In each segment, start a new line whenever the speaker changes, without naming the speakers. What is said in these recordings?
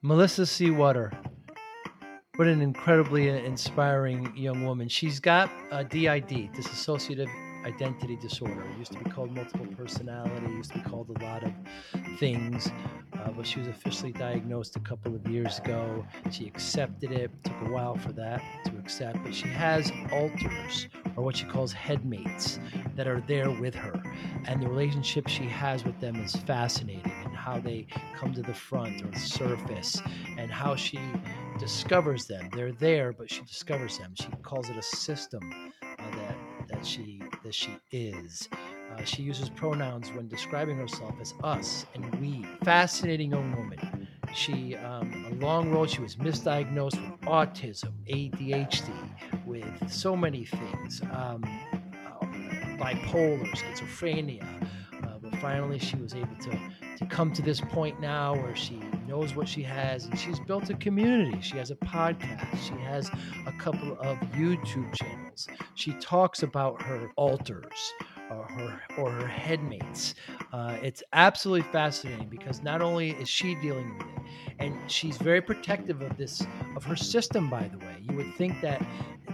Melissa C. Water. What an incredibly inspiring young woman. She's got a DID, dissociative identity disorder. It used to be called multiple personality, it used to be called a lot of things. Uh, but she was officially diagnosed a couple of years ago. She accepted it. Took a while for that to accept, but she has alters, or what she calls headmates, that are there with her. And the relationship she has with them is fascinating, how they come to the front or surface, and how she discovers them. They're there, but she discovers them. She calls it a system uh, that that she that she is. Uh, she uses pronouns when describing herself as us and we. Fascinating young woman. She, um, a long road, she was misdiagnosed with autism, ADHD, with so many things, um, uh, bipolar, schizophrenia. Uh, but finally, she was able to, to come to this point now where she knows what she has and she's built a community. She has a podcast, she has a couple of YouTube channels. She talks about her alters or her or her headmates. Uh, it's absolutely fascinating because not only is she dealing with it, and she's very protective of this of her system. By the way, you would think that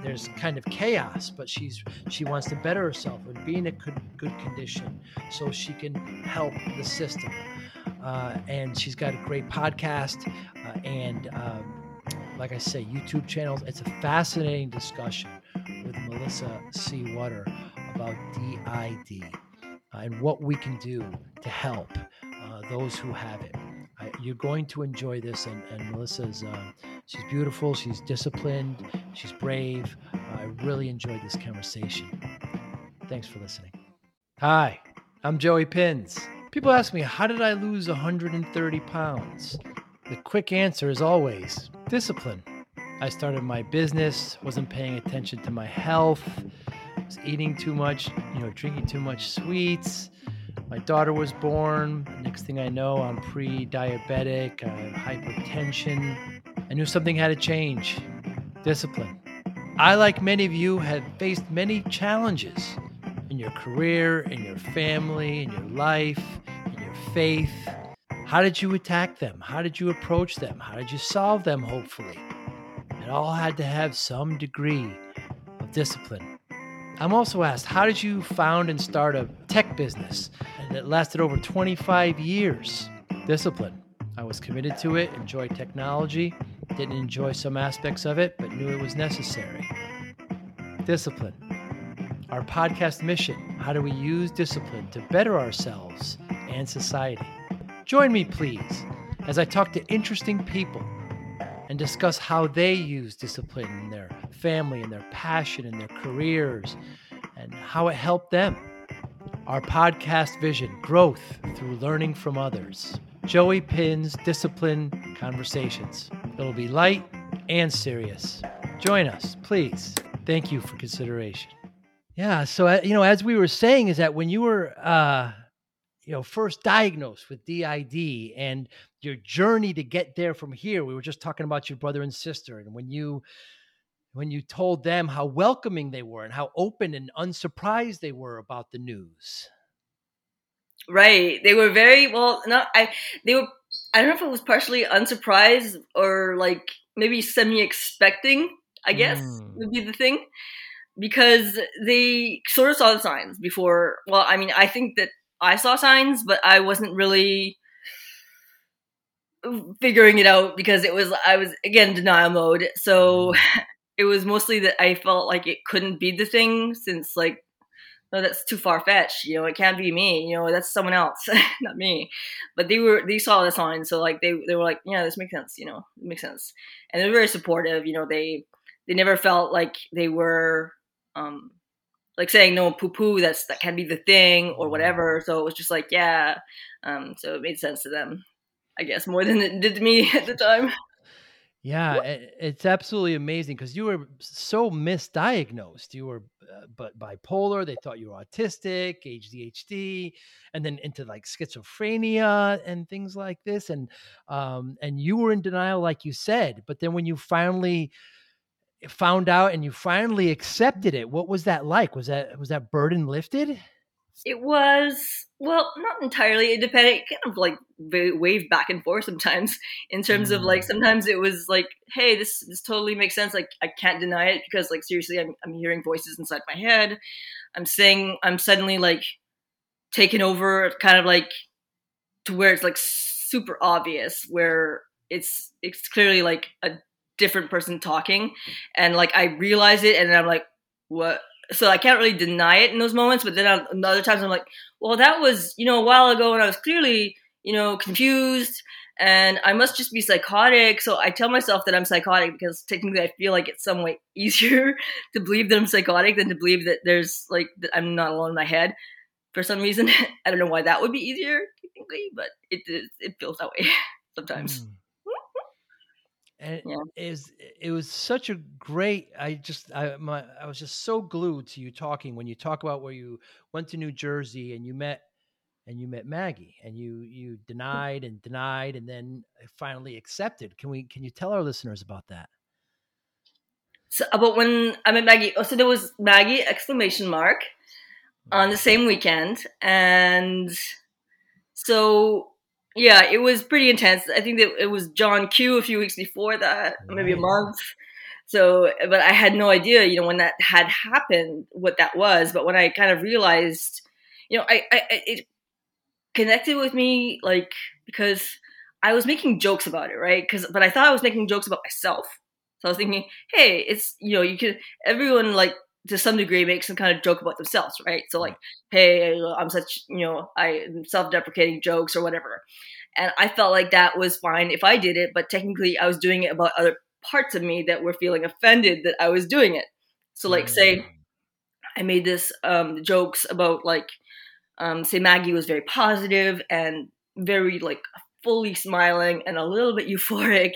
there's kind of chaos, but she's she wants to better herself and be in a good good condition so she can help the system. Uh, and she's got a great podcast uh, and. Um, like I say, YouTube channels. It's a fascinating discussion with Melissa C. Water about DID uh, and what we can do to help uh, those who have it. I, you're going to enjoy this, and, and Melissa's uh, she's beautiful, she's disciplined, she's brave. I really enjoyed this conversation. Thanks for listening. Hi, I'm Joey Pinz. People ask me, how did I lose 130 pounds? The quick answer is always discipline. I started my business, wasn't paying attention to my health, was eating too much, you know, drinking too much sweets. My daughter was born. Next thing I know, I'm pre diabetic, I have hypertension. I knew something had to change discipline. I, like many of you, have faced many challenges in your career, in your family, in your life, faith. How did you attack them? How did you approach them? How did you solve them, hopefully? It all had to have some degree of discipline. I'm also asked, how did you found and start a tech business that lasted over 25 years? Discipline. I was committed to it, enjoyed technology, didn't enjoy some aspects of it, but knew it was necessary. Discipline. Our podcast mission how do we use discipline to better ourselves and society? Join me, please, as I talk to interesting people and discuss how they use discipline in their family and their passion and their careers and how it helped them. Our podcast vision growth through learning from others. Joey Pinz Discipline Conversations. It'll be light and serious. Join us, please. Thank you for consideration. Yeah, so uh, you know, as we were saying, is that when you were, uh, you know, first diagnosed with DID and your journey to get there from here, we were just talking about your brother and sister, and when you when you told them how welcoming they were and how open and unsurprised they were about the news.
Right. They were very well not I they were I don't know if it was partially unsurprised or like maybe semi expecting, I guess mm. would be the thing. Because they sort of saw the signs before well, I mean, I think that I saw signs, but I wasn't really figuring it out because it was I was again denial mode. So mm. it was mostly that I felt like it couldn't be the thing since like no that's too far fetched you know it can't be me you know that's someone else not me but they were they saw the sign so like they they were like yeah this makes sense you know it makes sense and they were very supportive you know they they never felt like they were um like saying no poo poo that's that can be the thing or whatever so it was just like yeah um so it made sense to them I guess more than it did to me at the time.
Yeah, it's absolutely amazing because you were so misdiagnosed. You were uh, but bipolar. They thought you were autistic, ADHD, and then into like schizophrenia and things like this. And um, and you were in denial, like you said. But then when you finally found out and you finally accepted it, what was that like? Was that was that burden lifted?
It was well, not entirely. It depended. It kind of like waved back and forth sometimes. In terms mm. of like, mm. sometimes it was like, "Hey, this this totally makes sense." Like, I can't deny it because, like, seriously, I'm I'm hearing voices inside my head. I'm saying I'm suddenly like taken over, kind of like to where it's like super obvious, where it's it's clearly like a different person talking, and like I realize it, and I'm like, "What?" so I can't really deny it in those moments. But then on other times, I'm like, well, that was you know a while ago, and I was clearly you know confused, and I must just be psychotic. So I tell myself that I'm psychotic because technically I feel like it's some way easier to believe that I'm psychotic than to believe that there's like that I'm not alone in my head. For some reason, I don't know why that would be easier technically, but it it, it feels that way sometimes. Mm
and yeah. it was it was such a great i just i my i was just so glued to you talking when you talk about where you went to new jersey and you met and you met maggie and you you hmm. denied and denied and then finally accepted. Can we can you tell our listeners about that?
So uh, about when i met maggie oh so there was maggie exclamation mark on the same weekend and so yeah, it was pretty intense. I think that it was John Q a few weeks before that, maybe a month. So, but I had no idea, you know, when that had happened, what that was. But when I kind of realized, you know, I, I it connected with me like because I was making jokes about it, right? Because, but I thought I was making jokes about myself. So I was thinking, hey, it's you know, you could everyone like to some degree make some kind of joke about themselves, right? So like, hey, I'm such, you know, I self-deprecating jokes or whatever. And I felt like that was fine if I did it, but technically I was doing it about other parts of me that were feeling offended that I was doing it. So like say mm. I made this um jokes about like um say Maggie was very positive and very like fully smiling and a little bit euphoric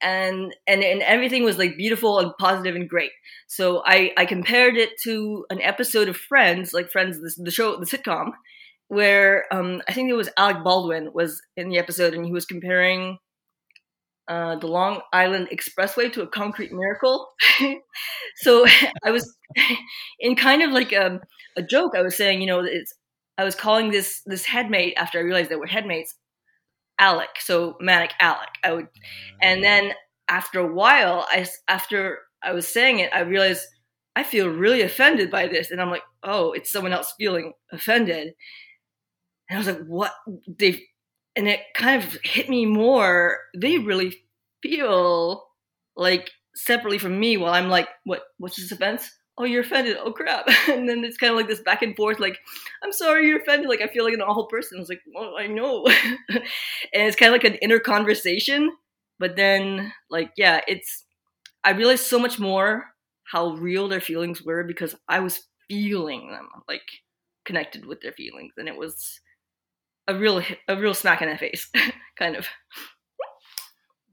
and and and everything was like beautiful and positive and great so i i compared it to an episode of friends like friends the, the show the sitcom where um i think it was alec baldwin was in the episode and he was comparing uh, the Long Island Expressway to a concrete miracle. so I was in kind of like a, um, a joke. I was saying, you know, it's I was calling this this headmate after I realized they were headmates Alec, so manic Alec. I would, and then after a while, I after I was saying it, I realized I feel really offended by this, and I'm like, oh, it's someone else feeling offended, and I was like, what they, and it kind of hit me more. They really feel like separately from me, while I'm like, what, what's this offense? Oh you're offended. Oh crap. And then it's kind of like this back and forth like i'm sorry you're offended. Like i feel like an awful person. I was like well i know. And it's kind of like an inner conversation but then like yeah it's i realized so much more how real their feelings were because i was feeling them like connected with their feelings and it was a real a real smack in the face kind of.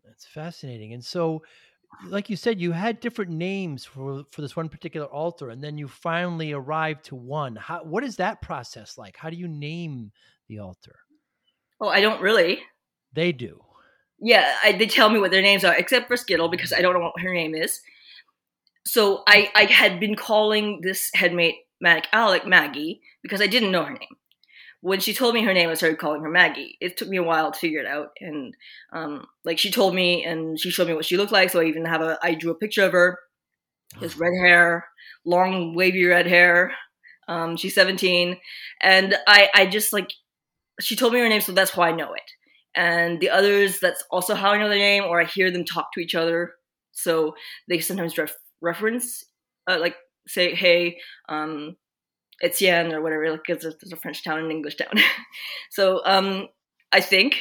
That's fascinating. And so like you said, you had different names for for this one particular alter, and then you finally arrived to one. How what is that process like? How do you name the alter?
Oh, I don't really.
They do.
Yeah, I, they tell me what their names are, except for Skittle because I don't know what her name is. So I I had been calling this headmate Manic Alec Maggie because I didn't know her name when she told me her name, I started calling her Maggie. It took me a while to figure it out, and um, like she told me, and she showed me what she looked like. So I even have a, I drew a picture of her. Has red hair, long wavy red hair. Um, she's 17, and I, I just like, she told me her name, so that's why I know it. And the others, that's also how I know their name, or I hear them talk to each other. So they sometimes ref- reference, uh, like say, hey, um, Etienne or whatever, like there's a French town and an English town. so um, I think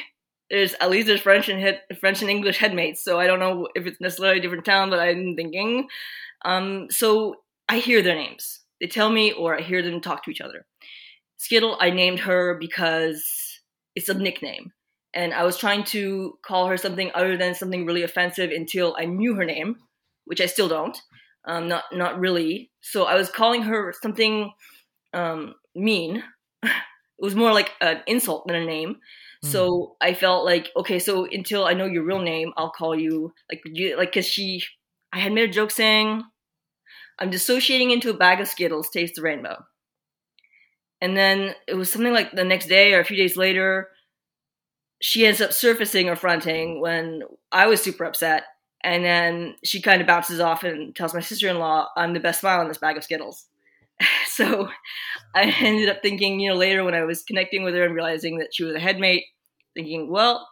there's at least there's French and French and English headmates. So I don't know if it's necessarily a different town, but I'm thinking. Um, so I hear their names. They tell me, or I hear them talk to each other. Skittle, I named her because it's a nickname. And I was trying to call her something other than something really offensive until I knew her name, which I still don't. Um, not not really. So I was calling her something um, mean. it was more like an insult than a name. Mm. So I felt like okay, so until I know your real name, I'll call you like you like because she. I had made a joke saying, "I'm dissociating into a bag of Skittles, taste the rainbow." and then it was something like the next day or a few days later, she ends up surfacing or fronting when I was super upset. And then she kind of bounces off and tells my sister in law, I'm the best smile in this bag of Skittles. so I ended up thinking, you know, later when I was connecting with her and realizing that she was a headmate, thinking, well,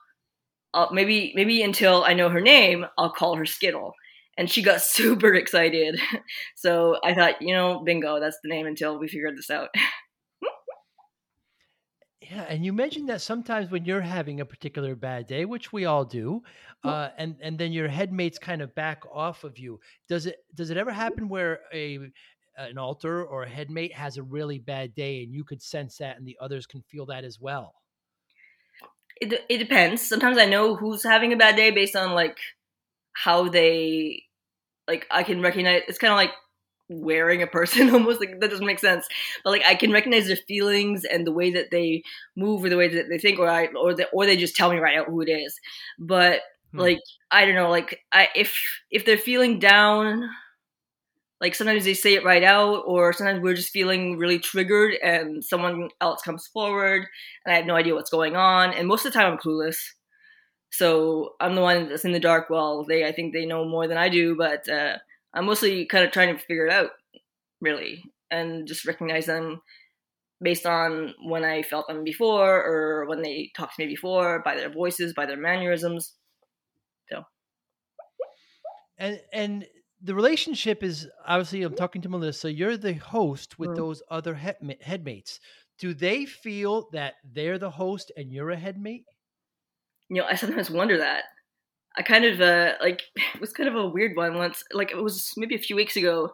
I'll, maybe maybe until I know her name, I'll call her Skittle. And she got super excited. so I thought, you know, bingo, that's the name until we figured this out.
Yeah, and you mentioned that sometimes when you're having a particular bad day, which we all do, uh, and and then your headmates kind of back off of you. Does it does it ever happen where a an alter or a headmate has a really bad day and you could sense that and the others can feel that as well?
It it depends. Sometimes I know who's having a bad day based on like how they like I can recognize it's kind of like wearing a person almost like that doesn't make sense but like i can recognize their feelings and the way that they move or the way that they think or i or the, or they just tell me right out who it is but hmm. like i don't know like i if if they're feeling down like sometimes they say it right out or sometimes we're just feeling really triggered and someone else comes forward and i have no idea what's going on and most of the time i'm clueless. So i'm the one that's in the dark. Well they i think they know more than i do but uh I'm mostly kind of trying to figure it out, really, and just recognize them based on when I felt them before or when they talked to me before, by their voices, by their mannerisms. So,
and and the relationship is obviously I'm talking to Melissa. You're the host with mm-hmm. those other head, headmates. Do they feel that they're the host and you're a headmate?
You know, I sometimes wonder that. I kind of uh, like it was kind of a weird one once. Like it was maybe a few weeks ago.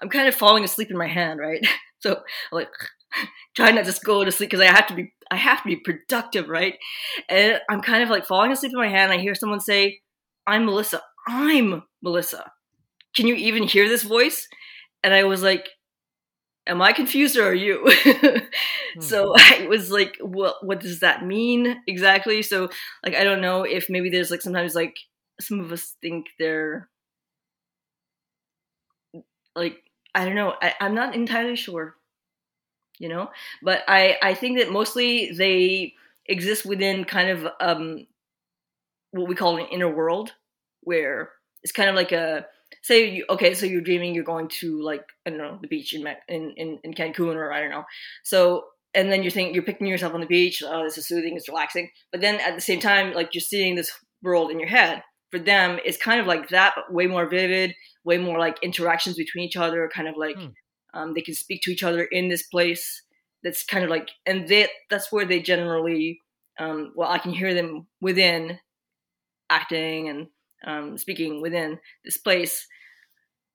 I'm kind of falling asleep in my hand, right? So I'm like trying not to just go to sleep because I have to be I have to be productive, right? And I'm kind of like falling asleep in my hand. I hear someone say, "I'm Melissa. I'm Melissa. Can you even hear this voice?" And I was like, am I confused or are you? hmm. So I was like, what what does that mean exactly? So like I don't know if maybe there's like sometimes like some of us think they're like I don't know. I, I'm not entirely sure. You know? But I, I think that mostly they exist within kind of um what we call an inner world where it's kind of like a say you okay so you're dreaming you're going to like i don't know the beach in in in, in cancun or i don't know. So and then you're thinking you're picking yourself on the beach oh this is soothing it's relaxing. But then at the same time like you're seeing this world in your head. For them it's kind of like that but way more vivid way more like interactions between each other kind of like hmm. um, they can speak to each other in this place that's kind of like and they, that's where they generally um, well i can hear them within acting and um, speaking within this place.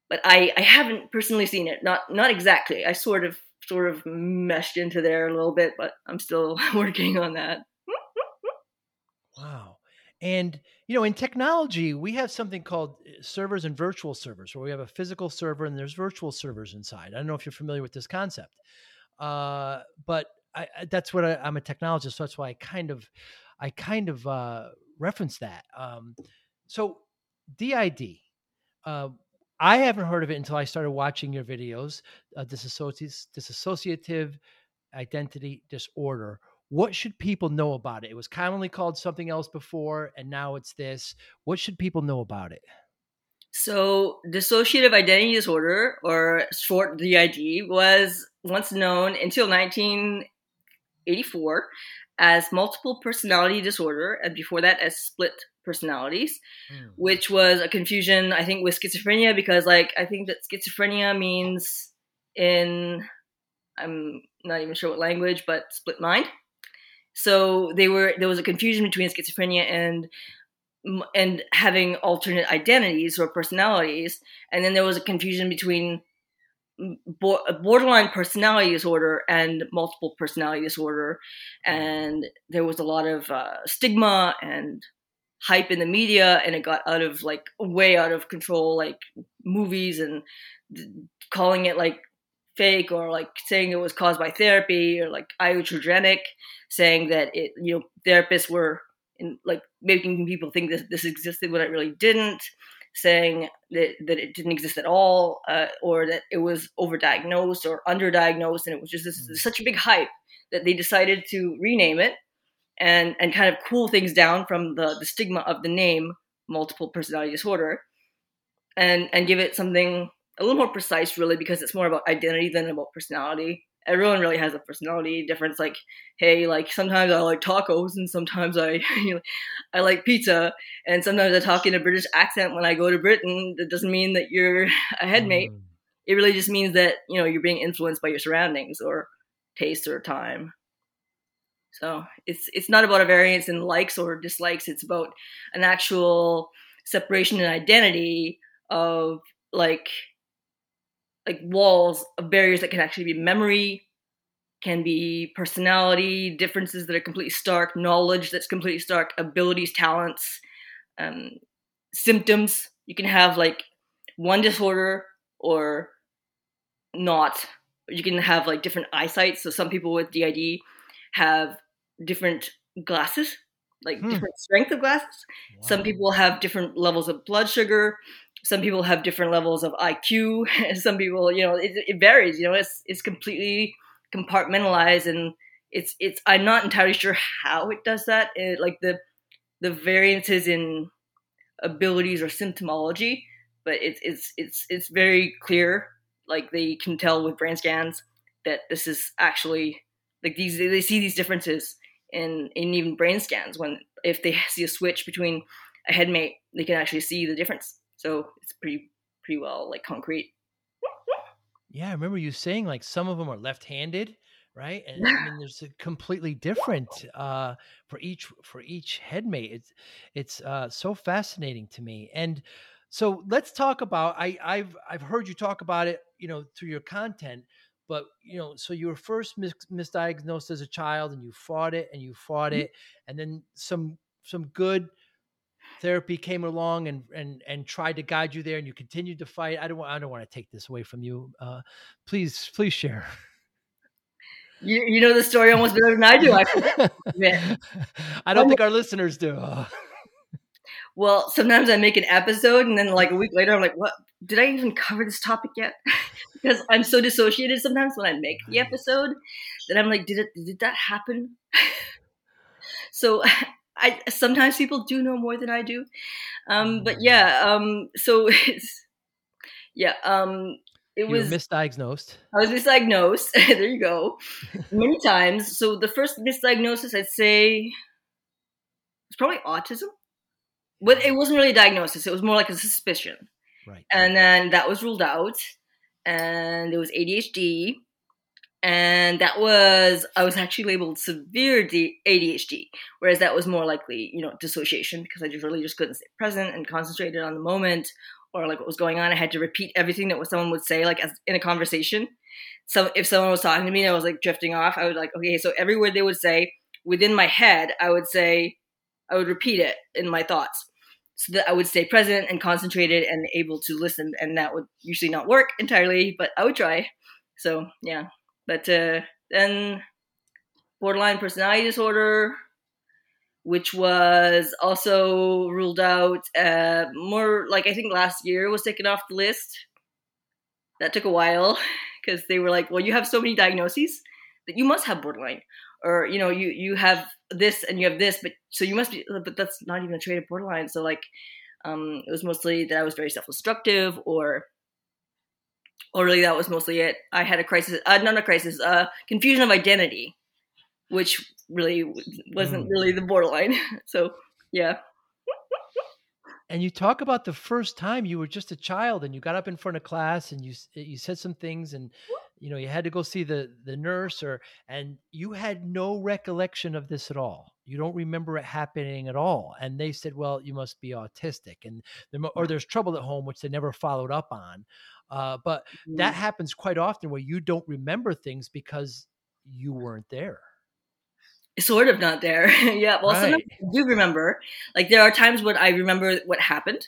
But I, I haven't personally seen it. Not not exactly. I sort of sort of meshed into there a little bit, but I'm still working on that.
wow. And you know, in technology, we have something called uh, servers and virtual servers, where we have a physical server and there's virtual servers inside. I don't know if you're familiar with this concept, uh, but I, that's what I, am a technologist, so that's why I kind of, I kind of uh, reference that. Um, so DID, uh, I haven't heard of it until I started watching your videos. Uh, dissociative, dissociative identity disorder. What should people know about it? It was commonly called something else before, and now it's this. What should people know about it?
So, dissociative identity disorder, or short DID, was once known until 1984 as multiple personality disorder, and before that as split personalities, mm. which was a confusion, I think, with schizophrenia because, like, I think that schizophrenia means in, I'm not even sure what language, but split mind. So they were there was a confusion between schizophrenia and and having alternate identities or personalities, and then there was a confusion between borderline personality disorder and multiple personality disorder, and there was a lot of uh, stigma and hype in the media and it got out of like way out of control like movies and calling it like fake or like saying it was caused by therapy or like iatrogenic saying that it you know therapists were in like making people think that this existed when it really didn't saying that, that it didn't exist at all uh, or that it was overdiagnosed or underdiagnosed and it was just this, mm. such a big hype that they decided to rename it and and kind of cool things down from the, the stigma of the name multiple personality disorder and and give it something a little more precise really because it's more about identity than about personality. Everyone really has a personality difference like hey like sometimes i like tacos and sometimes i you know, i like pizza and sometimes i talk in a british accent when i go to britain. That doesn't mean that you're a headmate. Mm. it really just means that you know you're being influenced by your surroundings or taste or time so it's it's not about a variance in likes or dislikes it's about an actual separation and identity of like like walls of barriers that can actually be memory can be personality differences that are completely stark knowledge that's completely stark abilities talents um, symptoms. You can have like one disorder or not. You can have like different eyesight. So some people with did have different glasses like hmm. different strength of glasses wow. some people have different levels of blood sugar some people have different levels of IQ. some people, you know, it, it varies. You know, it's it's completely compartmentalized, and it's it's. I'm not entirely sure how it does that. It, like the the variances in abilities or symptomology, but it's it's it's it's very clear. Like they can tell with brain scans that this is actually like these they see these differences in in even brain scans when if they see a switch between a headmate they can actually see the difference so it's pretty pretty well like concrete.
Yeah, I remember you saying like some of them are left-handed, right? And I mean, there's a completely different uh, for each for each headmate. It's it's uh, so fascinating to me. And so let's talk about. I I've I've heard you talk about it, you know, through your content. But you know, so you were first mis- misdiagnosed as a child, and you fought it, and you fought mm-hmm. it, and then some some good therapy came along and and and tried to guide you there, and you continued to fight. I don't want I don't want to take this away from you. Uh, please please share.
You, you know the story almost better than I do. I,
I don't think our listeners do.
well, sometimes I make an episode, and then like a week later, I'm like, "What? Did I even cover this topic yet?" because I'm so dissociated sometimes when I make the episode that I'm like, "Did it? Did that happen?" so I sometimes people do know more than I do, um, but mm. yeah. Um, so it's yeah. Um, it
you
was
misdiagnosed.
I was misdiagnosed. there you go. Many times. So the first misdiagnosis, I'd say, was probably autism. But it wasn't really a diagnosis. It was more like a suspicion.
Right.
And then that was ruled out, and it was ADHD and that was I was actually labeled severe ADHD, whereas that was more likely, you know, dissociation because I just really just couldn't stay present and concentrated on the moment or like what was going on. I had to repeat everything that someone would say, like as in a conversation. So if someone was talking to me and I was like drifting off, I would like, okay, so every word they would say within my head, I would say, I would repeat it in my thoughts so that I would stay present and concentrated and able to listen. And that would usually not work entirely, but I would try. So yeah. But uh, then borderline personality disorder, which was also ruled out uh, more like I think last year was taken off the list. That took a while because they were like, well, you have so many diagnoses that you must have borderline. Or you know, you you have this and you have this, but so you must be, but that's not even a trait of borderline. So like, um, it was mostly that I was very self-destructive, or or really that was mostly it. I had a crisis, uh, not a crisis, uh, confusion of identity, which really wasn't really the borderline. so yeah.
and you talk about the first time you were just a child and you got up in front of class and you you said some things and you know you had to go see the the nurse or and you had no recollection of this at all you don't remember it happening at all and they said well you must be autistic and or there's trouble at home which they never followed up on uh, but mm-hmm. that happens quite often where you don't remember things because you weren't there.
Sort of not there. yeah. Well, right. sometimes I do remember. Like there are times when I remember what happened.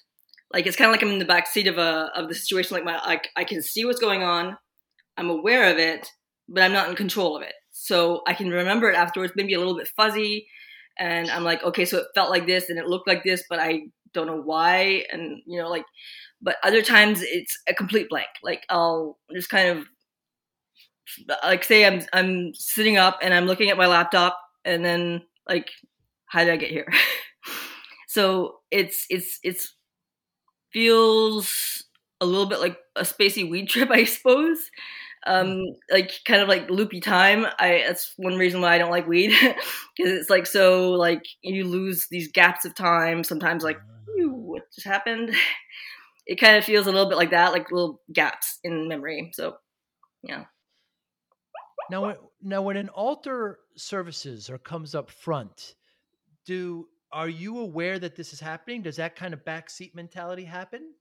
Like it's kind of like I'm in the back seat of a of the situation. Like my I, I can see what's going on. I'm aware of it, but I'm not in control of it. So I can remember it afterwards, maybe a little bit fuzzy, and I'm like, okay, so it felt like this and it looked like this, but I don't know why, and you know, like, but other times it's a complete blank. Like I'll just kind of like say I'm I'm sitting up and I'm looking at my laptop, and then like, how did I get here? so it's it's it's feels a little bit like a spacey weed trip, I suppose. Um, like kind of like loopy time. I that's one reason why I don't like weed because it's like so like you lose these gaps of time. Sometimes like what just happened. It kind of feels a little bit like that, like little gaps in memory. So yeah.
Now, now when an alter services or comes up front, do are you aware that this is happening? Does that kind of backseat mentality happen?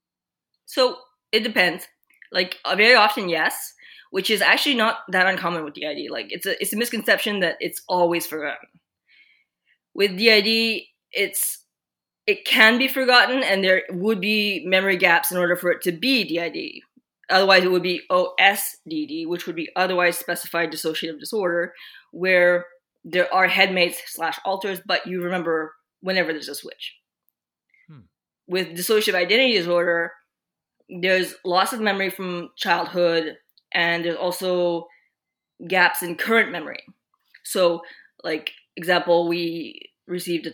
So it depends. Like uh, very often, yes, which is actually not that uncommon with DID. Like it's a it's a misconception that it's always forgotten. With DID, it's it can be forgotten, and there would be memory gaps in order for it to be DID. Otherwise, it would be OSDD, which would be otherwise specified dissociative disorder, where there are headmates slash alters, but you remember whenever there's a switch. Hmm. With dissociative identity disorder, there's loss of memory from childhood and there's also gaps in current memory. So like example we received a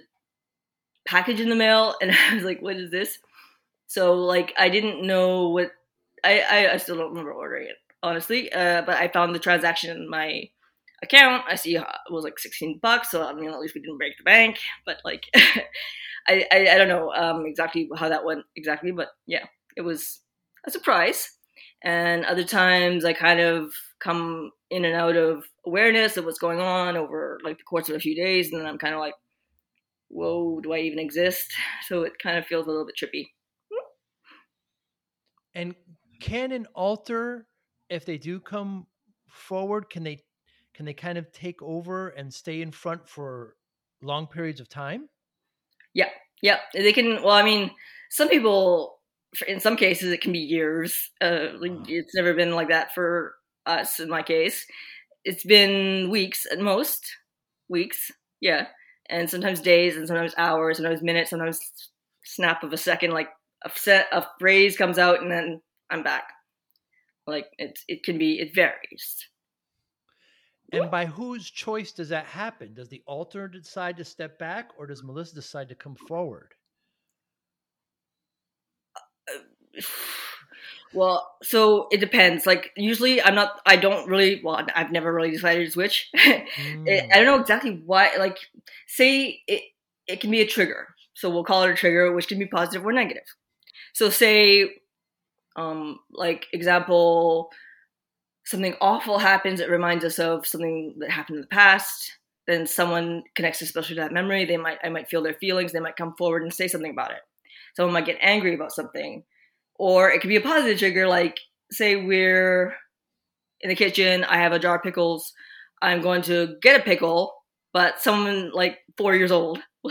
package in the mail and i was like what is this? So like i didn't know what i i, I still don't remember ordering it honestly uh, but i found the transaction in my account. I see it was like 16 bucks so i mean at least we didn't break the bank but like I, I, I don't know um exactly how that went exactly but yeah it was a surprise. And other times I kind of come in and out of awareness of what's going on over like the course of a few days. And then I'm kind of like, whoa, do I even exist? So it kind of feels a little bit trippy.
And can an alter, if they do come forward, can they can they kind of take over and stay in front for long periods of time?
Yeah, yeah, they can. Well, I mean, some people in some cases it can be years. Uh, it's never been like that for us in my case. It's been weeks at most, weeks, yeah, and sometimes days, and sometimes hours, and sometimes minutes, sometimes snap of a second. Like a set a phrase comes out, and then I'm back. Like it, it can be. It varies.
And by whose choice does that happen? Does the alter decide to step back, or does Melissa decide to come forward?
Well, so it depends. Like usually, I'm not. I don't really. Well, I've never really decided to switch. mm. it, I don't know exactly why. Like, say it. It can be a trigger. So we'll call it a trigger, which can be positive or negative. So say, um, like example, something awful happens. It reminds us of something that happened in the past. Then someone connects especially to that memory. They might. I might feel their feelings. They might come forward and say something about it. Someone might get angry about something or it could be a positive trigger, like say we're in the kitchen, I have a jar of pickles, I'm going to get a pickle, but someone like four years old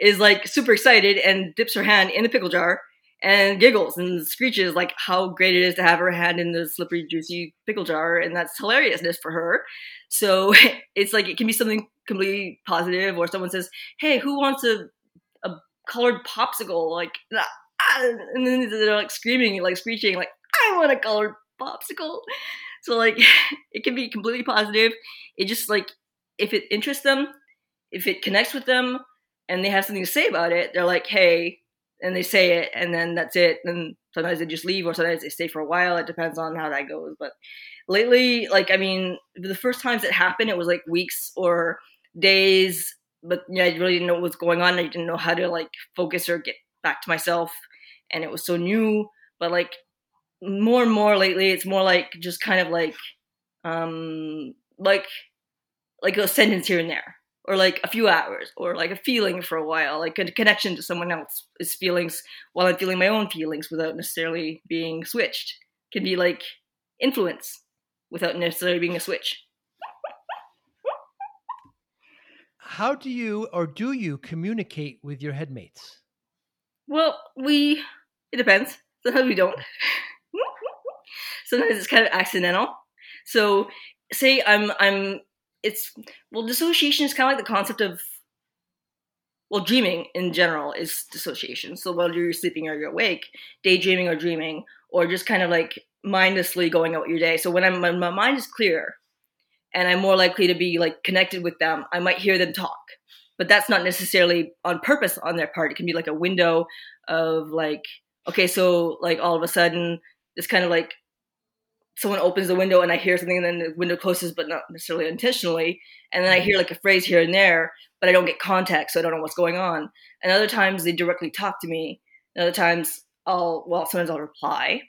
is like super excited and dips her hand in the pickle jar and giggles and screeches like how great it is to have her hand in the slippery, juicy pickle jar, and that's hilariousness for her. So it's like it can be something completely positive, or someone says, "Hey, who wants a a colored popsicle?" Like and then they're like screaming, like screeching, like I want a colored popsicle. So like it can be completely positive. It just like if it interests them, if it connects with them, and they have something to say about it, they're like, hey, and they say it, and then that's it. And sometimes they just leave, or sometimes they stay for a while. It depends on how that goes. But lately, like I mean, the first times it happened, it was like weeks or days. But yeah, I really didn't know what was going on. I didn't know how to like focus or get back to myself and it was so new. But like more and more lately, it's more like just kind of like um like like a sentence here and there or like a few hours or like a feeling for a while like a connection to someone else's feelings while i'm feeling my own feelings without necessarily being switched can be like influence without necessarily being a switch
how do you or do you communicate with your headmates
well we it depends. Sometimes we don't. Sometimes it's kind of accidental. So say I'm I'm it's well dissociation is kind of like the concept of well, dreaming in general is dissociation. So whether you're sleeping or you're awake, daydreaming or dreaming, or just kind of like mindlessly going out your day. So when I'm when my mind is clear, and I'm more likely to be like connected with them, I might hear them talk. But that's not necessarily on purpose on their part. It can be like a window of like, okay, so like all of a sudden, this kind of like someone opens the window and I hear something and then the window closes, but not necessarily intentionally. And then I hear mm-hmm. like a phrase here and there, but I don't get context, so I don't know what's going on. And other times they directly talk to me. And other times I'll, well, sometimes I'll reply.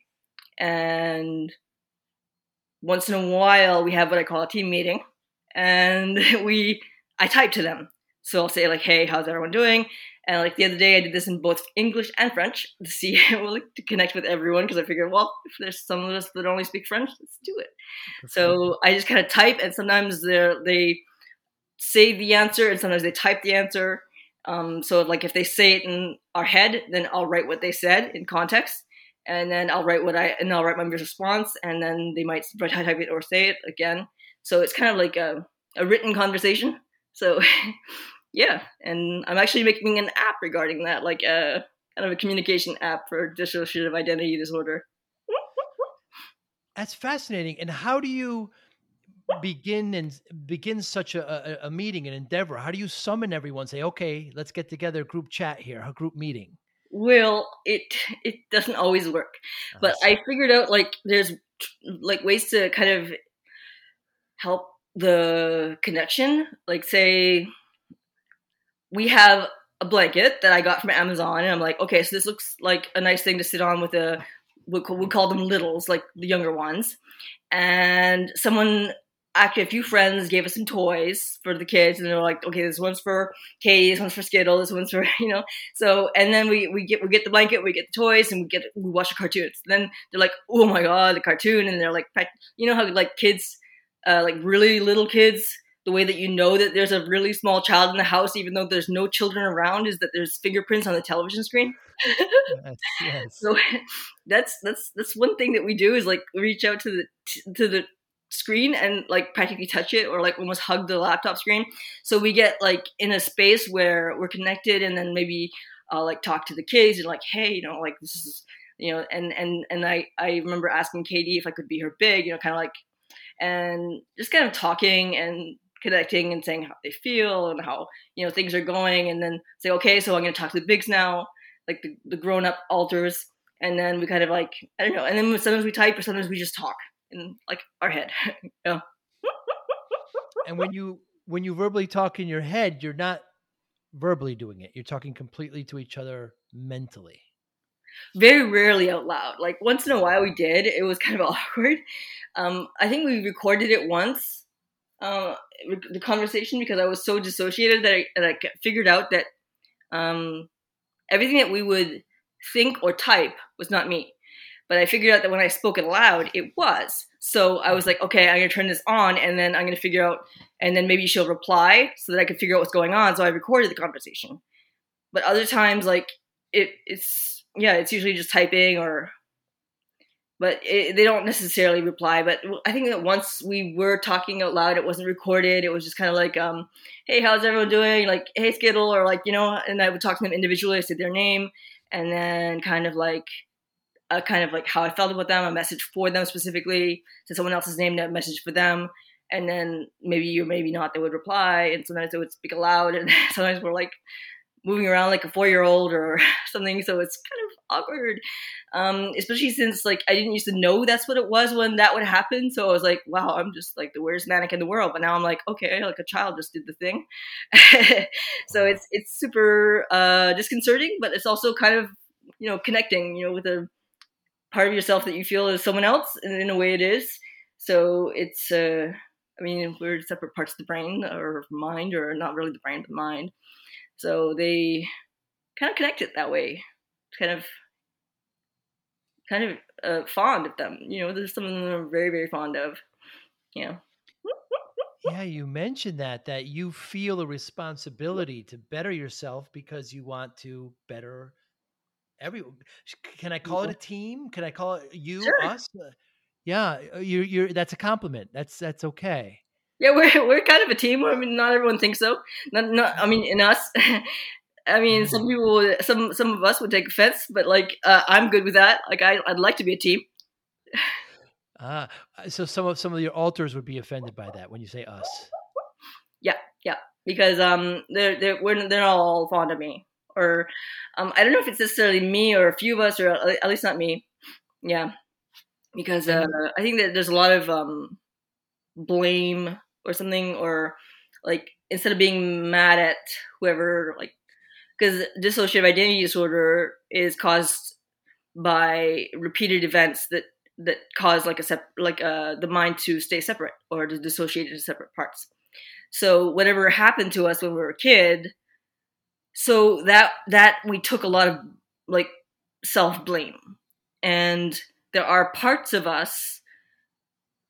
And once in a while we have what I call a team meeting. And we, I type to them. So I'll say like, hey, how's everyone doing? And like the other day, I did this in both English and French to see, like, to connect with everyone because I figured, well, if there's some of us that only speak French, let's do it. So I just kind of type, and sometimes they they say the answer, and sometimes they type the answer. Um, so like if they say it in our head, then I'll write what they said in context, and then I'll write what I and I'll write my response, and then they might type it or say it again. So it's kind of like a, a written conversation. So yeah, and I'm actually making an app regarding that, like a kind of a communication app for dissociative identity disorder.
That's fascinating. And how do you begin and begin such a, a, a, meeting, an endeavor? How do you summon everyone? Say, okay, let's get together, group chat here, a group meeting.
Well, it it doesn't always work, but I figured out like there's like ways to kind of help the connection. Like, say we have a blanket that I got from Amazon, and I'm like, okay, so this looks like a nice thing to sit on with a we call them littles, like the younger ones. And someone, actually, a few friends gave us some toys for the kids, and they're like, okay, this one's for Katie, this one's for Skittle, this one's for you know. So, and then we we get we get the blanket, we get the toys, and we get we watch the cartoons. Then they're like, oh my god, the cartoon, and they're like, you know how like kids, uh, like really little kids the way that you know that there's a really small child in the house, even though there's no children around, is that there's fingerprints on the television screen. yes, yes. So that's that's that's one thing that we do is like reach out to the to the screen and like practically touch it or like almost hug the laptop screen. So we get like in a space where we're connected, and then maybe I'll like talk to the kids and like, hey, you know, like this is you know, and and and I I remember asking Katie if I could be her big, you know, kind of like and just kind of talking and connecting and saying how they feel and how you know things are going and then say okay so i'm going to talk to the bigs now like the, the grown-up alters. And then we kind of like i don't know and then sometimes we type or sometimes we just talk in like our head. Yeah.
And when you when you verbally talk in your head you're not verbally doing it. You're talking completely to each other mentally.
Very rarely out loud. Like once in a while we did. It was kind of awkward. Um, i think we recorded it once uh, the conversation because I was so dissociated that I, I figured out that um, everything that we would think or type was not me. But I figured out that when I spoke it aloud, it was. So I was like, okay, I'm gonna turn this on, and then I'm gonna figure out, and then maybe she'll reply so that I could figure out what's going on. So I recorded the conversation. But other times, like it, it's yeah, it's usually just typing or but it, they don't necessarily reply. But I think that once we were talking out loud, it wasn't recorded. It was just kind of like, um, "Hey, how's everyone doing?" Like, "Hey, Skittle," or like you know. And I would talk to them individually. I said their name, and then kind of like, a kind of like how I felt about them, a message for them specifically. To someone else's name, a message for them. And then maybe or maybe not, they would reply, and sometimes they would speak aloud, and sometimes we're like moving around like a four year old or something. So it's kind of awkward. Um, especially since like I didn't used to know that's what it was when that would happen. So I was like, wow, I'm just like the weirdest manic in the world. But now I'm like, okay, like a child just did the thing. so it's it's super uh, disconcerting, but it's also kind of you know connecting, you know, with a part of yourself that you feel is someone else, and in a way it is. So it's uh, I mean, we're separate parts of the brain or mind, or not really the brain, but mind. So they kind of connect it that way. Kind of, kind of uh, fond of them. You know, there's something that I'm very, very fond of. Yeah.
yeah, you mentioned that that you feel a responsibility to better yourself because you want to better everyone. Can I call it a team? Can I call it you, sure. us? Uh, yeah, uh, you're, you're. That's a compliment. That's that's okay.
Yeah, we're we're kind of a team. I mean, not everyone thinks so. Not, not I mean, in us, I mean, some people, some some of us would take offense, but like uh, I'm good with that. Like I, I'd like to be a team.
Ah, so some of some of your alters would be offended by that when you say us.
Yeah, yeah, because um, they're they're we're, they're not all fond of me, or um, I don't know if it's necessarily me or a few of us, or at least not me. Yeah, because uh, I think that there's a lot of um, blame or something, or like instead of being mad at whoever, like because dissociative identity disorder is caused by repeated events that that cause like a sep- like uh, the mind to stay separate or to dissociate into separate parts. So whatever happened to us when we were a kid, so that that we took a lot of like self blame, and there are parts of us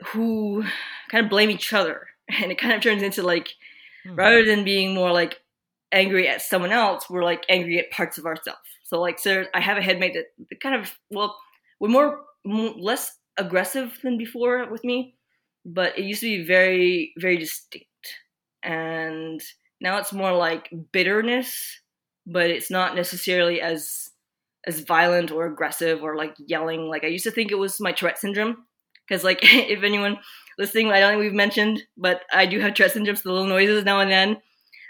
who kind of blame each other, and it kind of turns into like hmm. rather than being more like angry at someone else, we're like angry at parts of ourselves. So like, so I have a headmate that, that kind of well, we're more less aggressive than before with me, but it used to be very, very distinct. And now it's more like bitterness, but it's not necessarily as as violent or aggressive or like yelling. Like I used to think it was my Tourette syndrome. Because like if anyone listening, I don't think we've mentioned, but I do have syndrome, so the little noises now and then.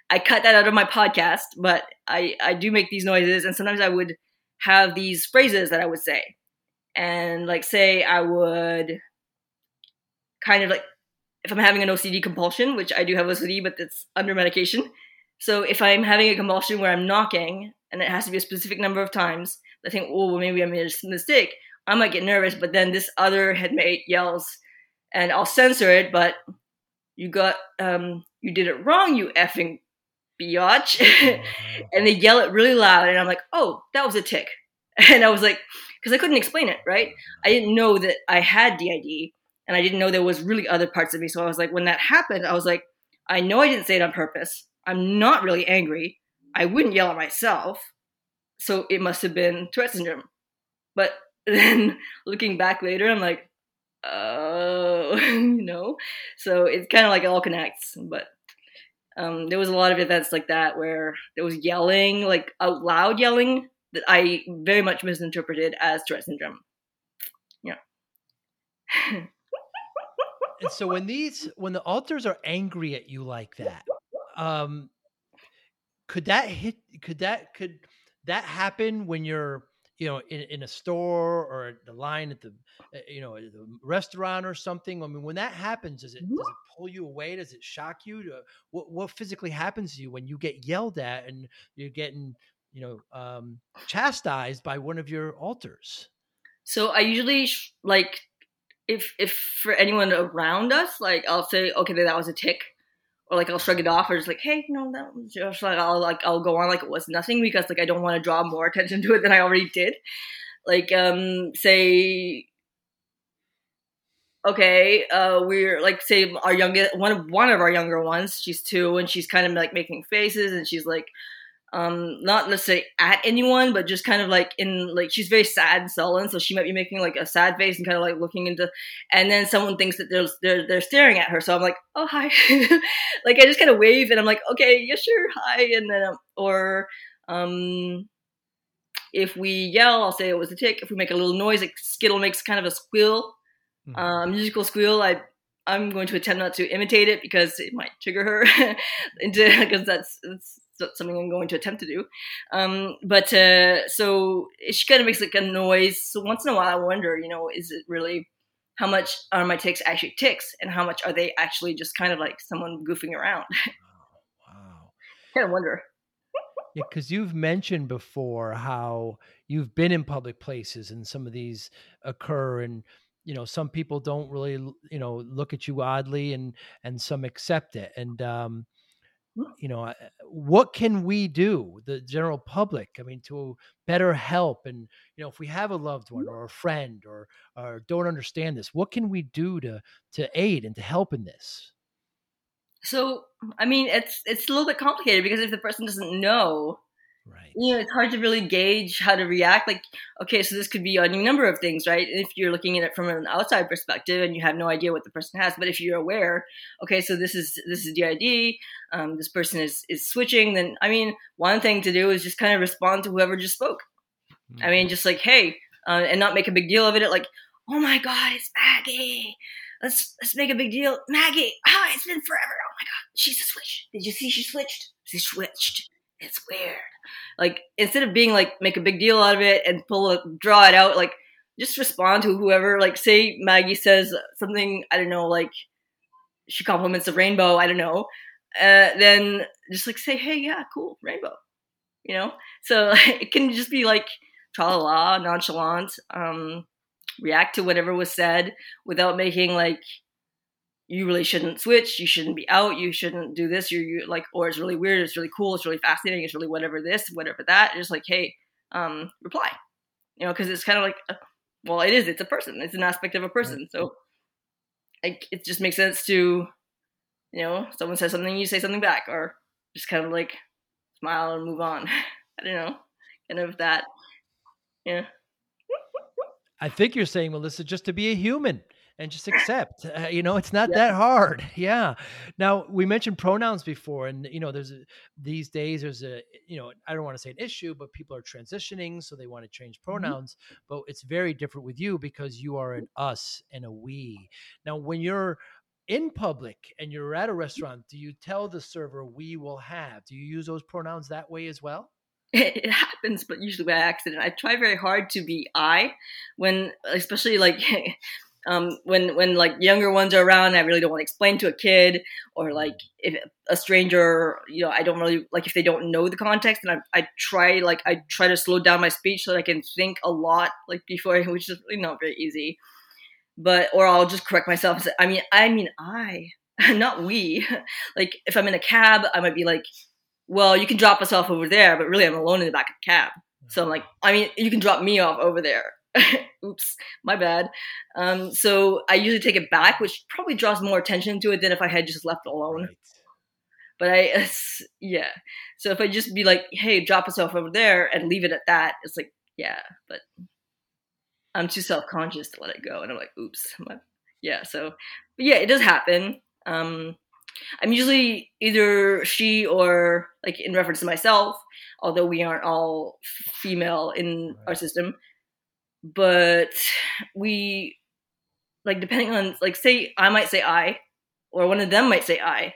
I cut that out of my podcast, but I, I do make these noises and sometimes I would have these phrases that I would say and like say I would kind of like if I'm having an OCD compulsion, which I do have OCD, but it's under medication. So if I'm having a compulsion where I'm knocking and it has to be a specific number of times, I think, oh, well, maybe I made a mistake. I might get nervous, but then this other headmate yells, and I'll censor it. But you got, um, you did it wrong, you effing biatch, and they yell it really loud, and I'm like, oh, that was a tic, and I was like, because I couldn't explain it, right? I didn't know that I had DID and I didn't know there was really other parts of me. So I was like, when that happened, I was like, I know I didn't say it on purpose. I'm not really angry. I wouldn't yell at myself. So it must have been Tourette syndrome. But then looking back later, I'm like, oh, you know? So it's kind of like it all connects. But um, there was a lot of events like that where there was yelling, like out loud yelling that I very much misinterpreted as Tourette syndrome. Yeah.
and so when these when the alters are angry at you like that, um could that hit could that could that happen when you're you know in, in a store or the line at the eh, you know the restaurant or something i mean when that happens does it does it pull you away? Does it shock you to, what what physically happens to you when you get yelled at and you're getting you know um, chastised by one of your alters?
So i usually like if if for anyone around us like i'll say okay that was a tic or like i'll shrug it off or just like hey no that was just like i'll like i'll go on like it was nothing because like i don't want to draw more attention to it than i already did. Like um say okay uh we're like say our youngest one of one of our younger ones she's two and she's kind of like making faces and she's like um not necessarily at anyone but just kind of like in like she's very sad and sullen so she might be making like a sad face and kind of like looking into and then someone thinks that they're they're, they're staring at her so i'm like oh hi like i just kind of wave and i'm like okay yeah sure hi and then um, or um if we yell i'll say it was a tic if we make a little noise like skittle makes kind of a squeal mm-hmm. um musical squeal i I'm going to attempt not to imitate it because it might trigger her into because that's something I'm going to attempt to do. Um, but uh, so she kind of makes like a noise. So once in a while, I wonder, you know, is it really how much are my tics actually tics, and how much are they actually just kind of like someone goofing around? wow, kind of wonder.
yeah, because you've mentioned before how you've been in public places and some of these occur and you know some people don't really you know look at you oddly and and some accept it and um Mm-hmm. you know uh, what can we do the general public i mean to better help and you know if we have a loved one mm-hmm. or a friend or or don't understand this what can we do to to aid and to help in this?
So i mean it's it's a little bit complicated because if the person doesn't know
Right.
You know, it's hard to really gauge how to react. Like, okay, so this could be any number of things, right? If you're looking at it from an outside perspective and you have no idea what the person has, but if you're aware, okay, so this is this is DID, um, this person is is switching, then I mean, one thing to do is just kind of respond to whoever just spoke. Mm-hmm. I mean, just like, hey, uh, and not make a big deal of it. Like, oh my god, it's Maggie. Let's let's make a big deal, Maggie. Oh, it's been forever. Oh my god, she's a switch. Did you see she switched? She switched. It's weird. Like instead of being like make a big deal out of it and pull it, draw it out, like just respond to whoever. Like say Maggie says something I don't know, like she compliments the rainbow. I don't know. Uh, then just like say, hey, yeah, cool, rainbow. You know. So it can just be like tra la la, nonchalant. Um, react to whatever was said without making like you really shouldn't switch. You shouldn't be out. You shouldn't do this. You're, you're, like, or it's really weird. It's really cool. It's really fascinating. It's really whatever this, whatever that. It's like, hey, um, reply. You know, because it's kind of like, uh, well, it is. It's a person. It's an aspect of a person. So, like, it just makes sense to, you know, someone says something, you say something back, or just kind of like smile and move on. I don't know, kind of that. Yeah.
I think you're saying, Melissa, just to be a human and just accept. Uh, you know, it's not yeah. that hard. Yeah. Now we mentioned pronouns before, and you know, there's a, these days there's a you know I don't want to say an issue, but people are transitioning, so they want to change mm-hmm. pronouns. Mm-hmm. But it's very different with you because you are an us and a we. Now, when you're in public and you're at a restaurant, do you tell the server we will have? Do you use those pronouns that way as well?
it happens, but usually by accident. I try very hard to be I when, especially like um, when when like younger ones are around, I really don't want to explain to a kid or like if a stranger, you know, I don't really like if they don't know the context, and I, I try like I try to slow down my speech so that I can think a lot like before, which is really not very easy. But or I'll just correct myself and say, I mean, I mean I, not we. like if I'm in a cab, I might be like, well, you can drop us off over there, but really I'm alone in the back of the cab. So I'm like, I mean, you can drop me off over there Oops, my bad. Um, so I usually take it back, which probably draws more attention to it than if I had just left alone. Right. But I, yeah. So if I just be like, "Hey, drop us off over there," and leave it at that, it's like, yeah. But I'm too self conscious to let it go, and I'm like, "Oops." yeah. So, yeah, it does happen. Um, I'm usually either she or like in reference to myself, although we aren't all female in right. our system but we like depending on like say I might say I or one of them might say I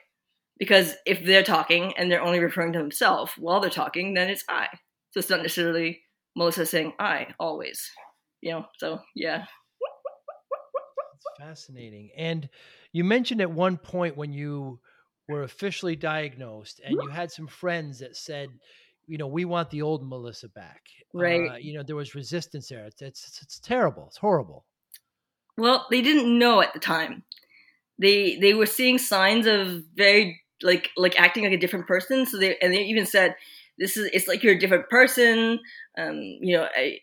because if they're talking and they're only referring to themselves while they're talking, then it's I. So it's not necessarily Melissa saying I always. You know, so yeah.
It's fascinating. And you mentioned at one point when you were officially diagnosed and you had some friends that said you know, we want the old Melissa back.
Right.
Uh, you know, there was resistance there. It's, it's, it's terrible. It's horrible.
Well, they didn't know at the time. They they were seeing signs of very like like acting like a different person. So they and they even said, "This is it's like you're a different person." Um, you know, I,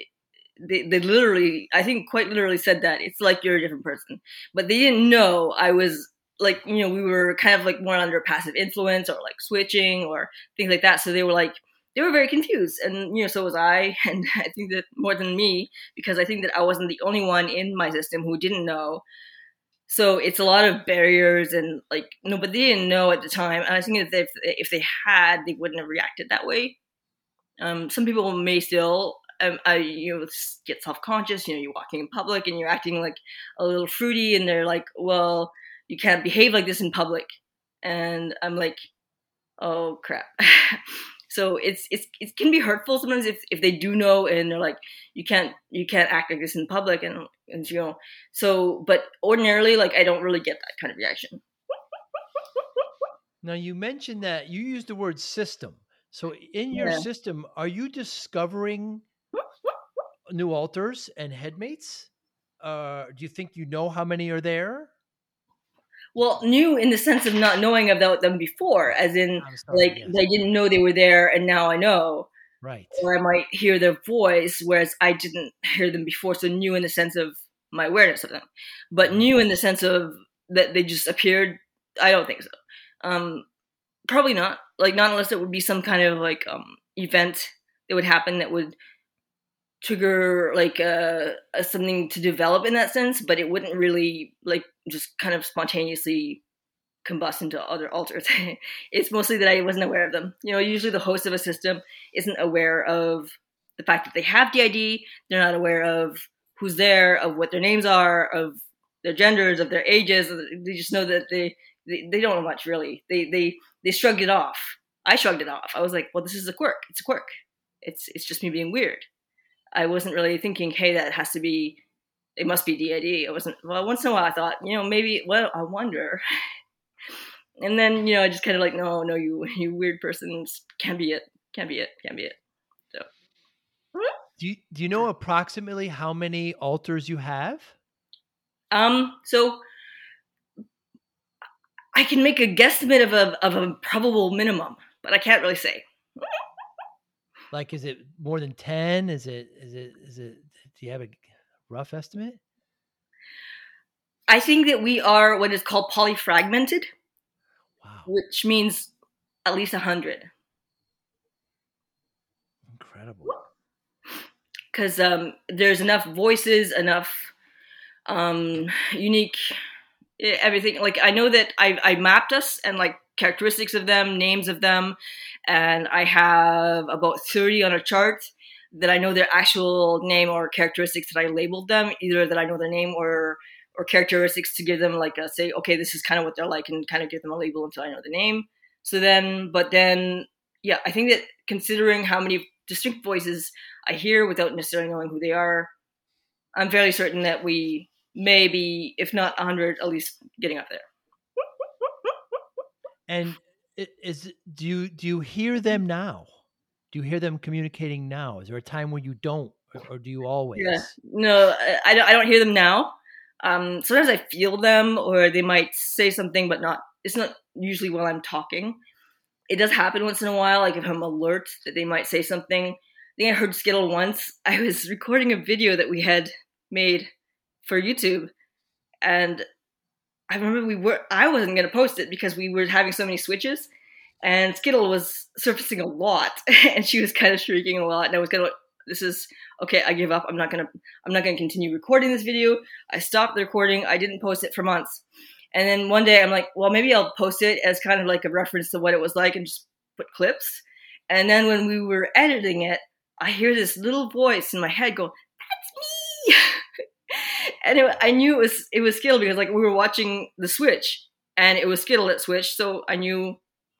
they they literally, I think, quite literally said that it's like you're a different person. But they didn't know I was like you know we were kind of like more under passive influence or like switching or things like that. So they were like they were very confused and you know so was i and i think that more than me because i think that i wasn't the only one in my system who didn't know. So it's a lot of barriers and like no but they didn't know at the time and i think that if, if they had they wouldn't have reacted that way. Um, some people may still um, I, you know get self-conscious you know you're walking in public and you're acting like a little fruity and they're like well you can't behave like this in public. And i'm like oh crap So it's it's it can be hurtful sometimes if, if they do know and they're like you can't you can't act like this in public and and you know so but ordinarily like I don't really get that kind of reaction.
Now you mentioned that you used the word system. So in your yeah. system, are you discovering new alters and headmates? Uh, do you think you know how many are there?
Well new in the sense of not knowing about them before as in like yes. i didn't know they were there and now i know.
Right.
Or i might hear their voice whereas i didn't hear them before so new in the sense of my awareness of them. But new in the sense of that they just appeared i don't think so. Um probably not. Like not unless it would be some kind of like um event that would happen that would trigger like uh, something to develop in that sense, but it wouldn't really like just kind of spontaneously combust into other alters. it's mostly that I wasn't aware of them. You know, usually the host of a system isn't aware of the fact that they have DID. They're not aware of who's there, of what their names are, of their genders, of their ages. They just know that they they, they don't know much really. They they they shrugged it off. I shrugged it off. I was like, well, this is a quirk. It's a quirk. It's it's just me being weird. I wasn't really thinking, hey, that has to be. It must be DID. I wasn't. Well, once in a while, I thought, you know, maybe. Well, I wonder. and then you know, I just kind of like, no, no, you you weird person can't be it. Can't be it. Can't be it. So.
Do you, do you know approximately how many alters you have?
Um. So I can make a guesstimate of a of a probable minimum, but I can't really say.
Like, is it more than ten? Is it is it is it? Do you have a rough estimate?
I think that we are what is called polyfragmented.
Wow.
Which means at least a hundred.
Incredible.
Because um, there's enough voices, enough um, unique everything like i know that i i mapped us and like characteristics of them names of them and i have about 30 on a chart that i know their actual name or characteristics that i labeled them either that i know their name or or characteristics to give them like a say okay this is kind of what they're like and kind of give them a label until i know the name. So then but then yeah i think that considering how many distinct voices i hear without necessarily knowing who they are i'm fairly certain that we maybe if not 100 at least getting up there.
And is do you do you hear them now? Do you hear them communicating now? Is there a time where you don't or do you always?
Yeah. No i don't, I don't hear them now. Um, sometimes i feel them or they might say something but not it's not usually while i'm talking. It does happen once in a while like if i'm alert that they might say something. I think i heard skittle once. I was recording a video that we had made for YouTube, and I remember we were I wasn't gonna post it because we were having so many switches, and Skittle was surfacing a lot, and she was kind of shrieking a lot, and I was gonna this is okay i give up i'm not gonna i'm not gonna continue recording this video. I stopped the recording i didn't post it for months. And then one day i'm like well maybe i'll post it as kind of like a reference to what it was like and just put clips. And then when we were editing it i hear this little voice in my head go and it, I knew it was it was Skittle because like we were watching the Switch and it was Skittle that switched, so I knew,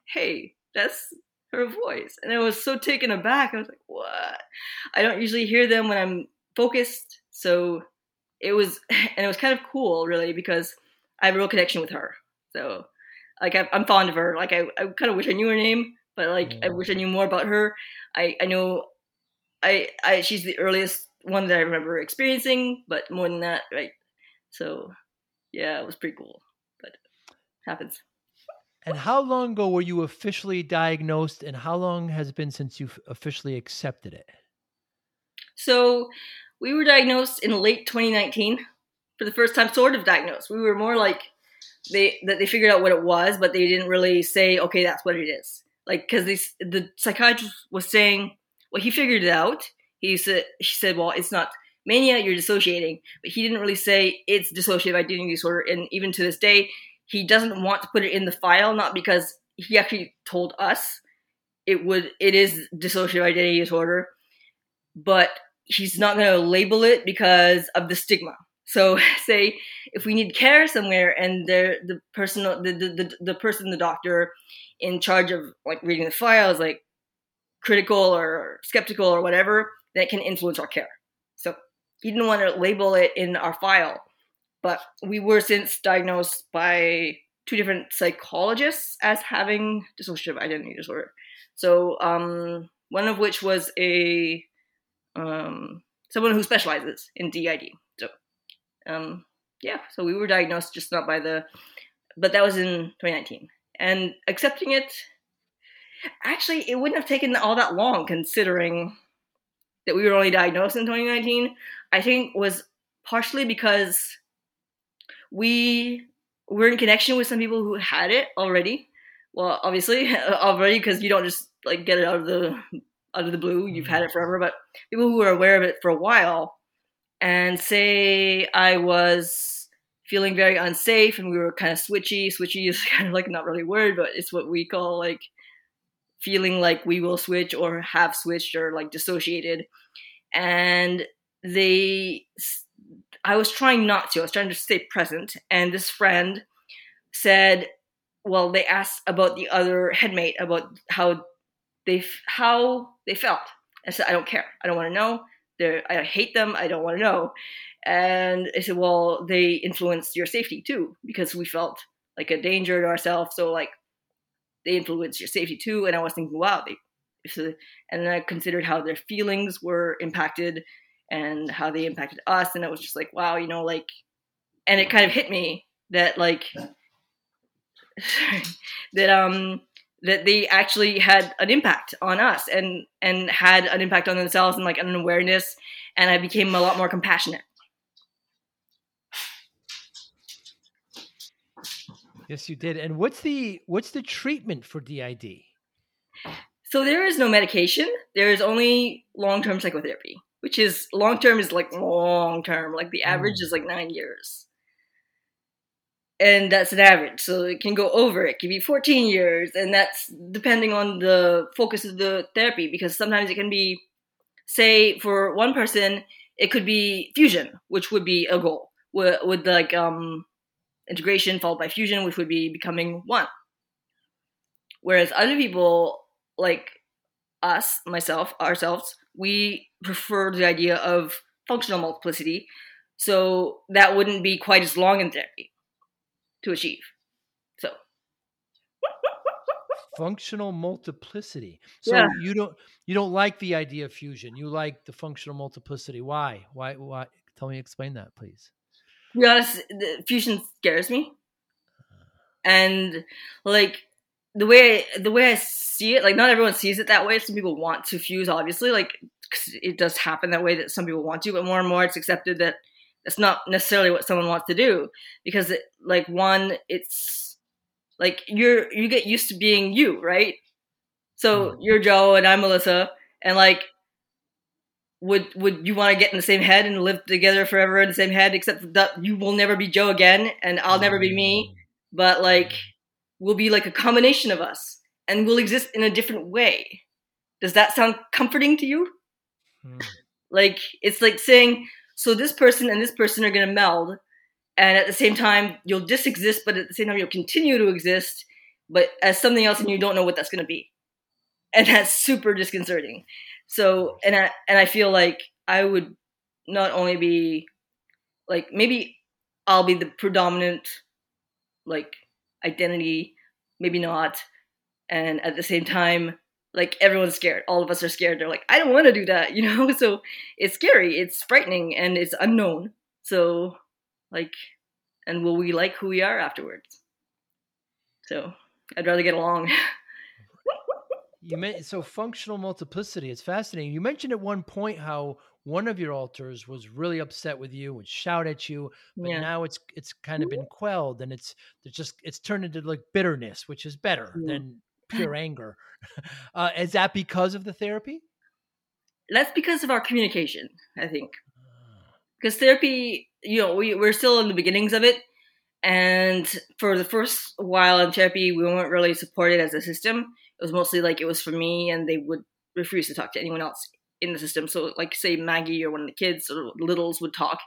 hey, that's her voice, and I was so taken aback. I was like, what? I don't usually hear them when I'm focused, so it was and it was kind of cool, really, because I have a real connection with her. So like I, am fond of her. Like I, I kind of wish I knew her name, but like mm. I wish I knew more about her. I I know I I she's the earliest one that I remember experiencing, but more than that, right? So, yeah, it was pretty cool, but happens.
And how long ago were you officially diagnosed, and how long has it been since you officially accepted it?
So, we were diagnosed in late 2019 for the first time, sort of diagnosed. We were more like they that they figured out what it was, but they didn't really say, okay, that's what it is. Like, because the psychiatrist was saying, well, he figured it out he said he said, well, it's not mania, you're dissociating, but he didn't really say it's dissociative identity disorder. And even to this day, he doesn't want to put it in the file, not because he actually told us it would it is dissociative identity disorder, but he's not going to label it because of the stigma. So, say if we need care somewhere, and the the person, the, the the person, the doctor in charge of like reading the file is like critical or skeptical or whatever, that can influence our care. So he didn't want to label it in our file, but we were since diagnosed by two different psychologists as having dissociative identity disorder. So um, one of which was a um, someone who specializes in DID. So um, yeah, so we were diagnosed just not by the, but that was in 2019, and accepting it. Actually, it wouldn't have taken all that long considering that we were only diagnosed in 2019, I think was partially because we were in connection with some people who had it already. Well, obviously, already because you don't just like get it out of the out of the blue. You've had it mm-hmm. forever, but people who are aware of it for a while and say I was feeling very unsafe and we were kind of switchy. Switchy is kind of like not really a word, but it's what we call like feeling like we will switch or have switched or like dissociated. And they, I was trying not to, I was trying to stay present. And this friend said, well, they asked about the other headmate about how they how they felt. I said, I don't care. I don't want to know. They're, I hate them. I don't want to know. And I said, well, they influenced your safety too because we felt like a danger to ourselves. So like they influence your safety too. And I was thinking, wow, they. So, and then I considered how their feelings were impacted and how they impacted us, and it was just like, wow, you know, like, and it kind of hit me that like that um that they actually had an impact on us and and had an impact on themselves and like an awareness and i became a lot more compassionate
Yes, you did. And what's the what's the treatment for DID?
so there is no medication there is only long-term psychotherapy which is long-term is like long-term like the average
Mm.
is like nine years and that's an average so it can go over it can be 14 years and that's depending on the focus of the therapy because sometimes it can be say for one person it could be fusion which would be a goal with, with like um integration followed by fusion which would be becoming one whereas other people like us myself ourselves we prefer the idea of functional multiplicity so that wouldn't be quite as long in therapy to achieve so
Functional multiplicity. So
Yeah.
you don't you don't like the idea of fusion. You like the functional multiplicity. Why? Why why tell me explain that, please.
To be honest, the fusion scares me. And like the way the way I see it, like not everyone sees it that way. Some people want to fuse, obviously, like 'cause it does happen that way that some people want to, but more and more it's accepted that that's not necessarily what someone wants to do because it, like one, it's like you're you get used to being you, right? So
Mhm.
you're Joe and I'm Melissa, and like would would you want to get in the same head and live together forever in the same head except that you will never be joe again and i'll never be me. But like we'll be like a combination of us and we'll exist in a different way. Does that sound comforting to you?
Hmm.
like it's like saying so this person and this person are going to meld and at the same time you'll just exist but at the same time you'll continue to exist but as something else and you don't know what that's going to be. And that's super disconcerting so and i and i feel like i would not only be like maybe i'll be the predominant like identity maybe not and at the same time like everyone's scared. All of us are scared. They're like i don't want to do that you know? So it's scary. It's frightening and it's unknown. So like and will we like who we are afterwards? So i'd rather get along
You meant so functional multiplicity. It's fascinating. You mentioned at one point how one of your alters was really upset with you and shout at you, but
yeah
now it's it's kind of been quelled and it's it's just it's turned into like bitterness, which is better
Yeah.
than pure anger. Uh, is that because of the therapy?
that's because of our communication i think because therapy you know we, we're still in the beginnings of it and for the first while in therapy we weren't really supported as a system it was mostly like it was for me and they would refuse to talk to anyone else in the system. So like say maggie or one of the kids or littles would talk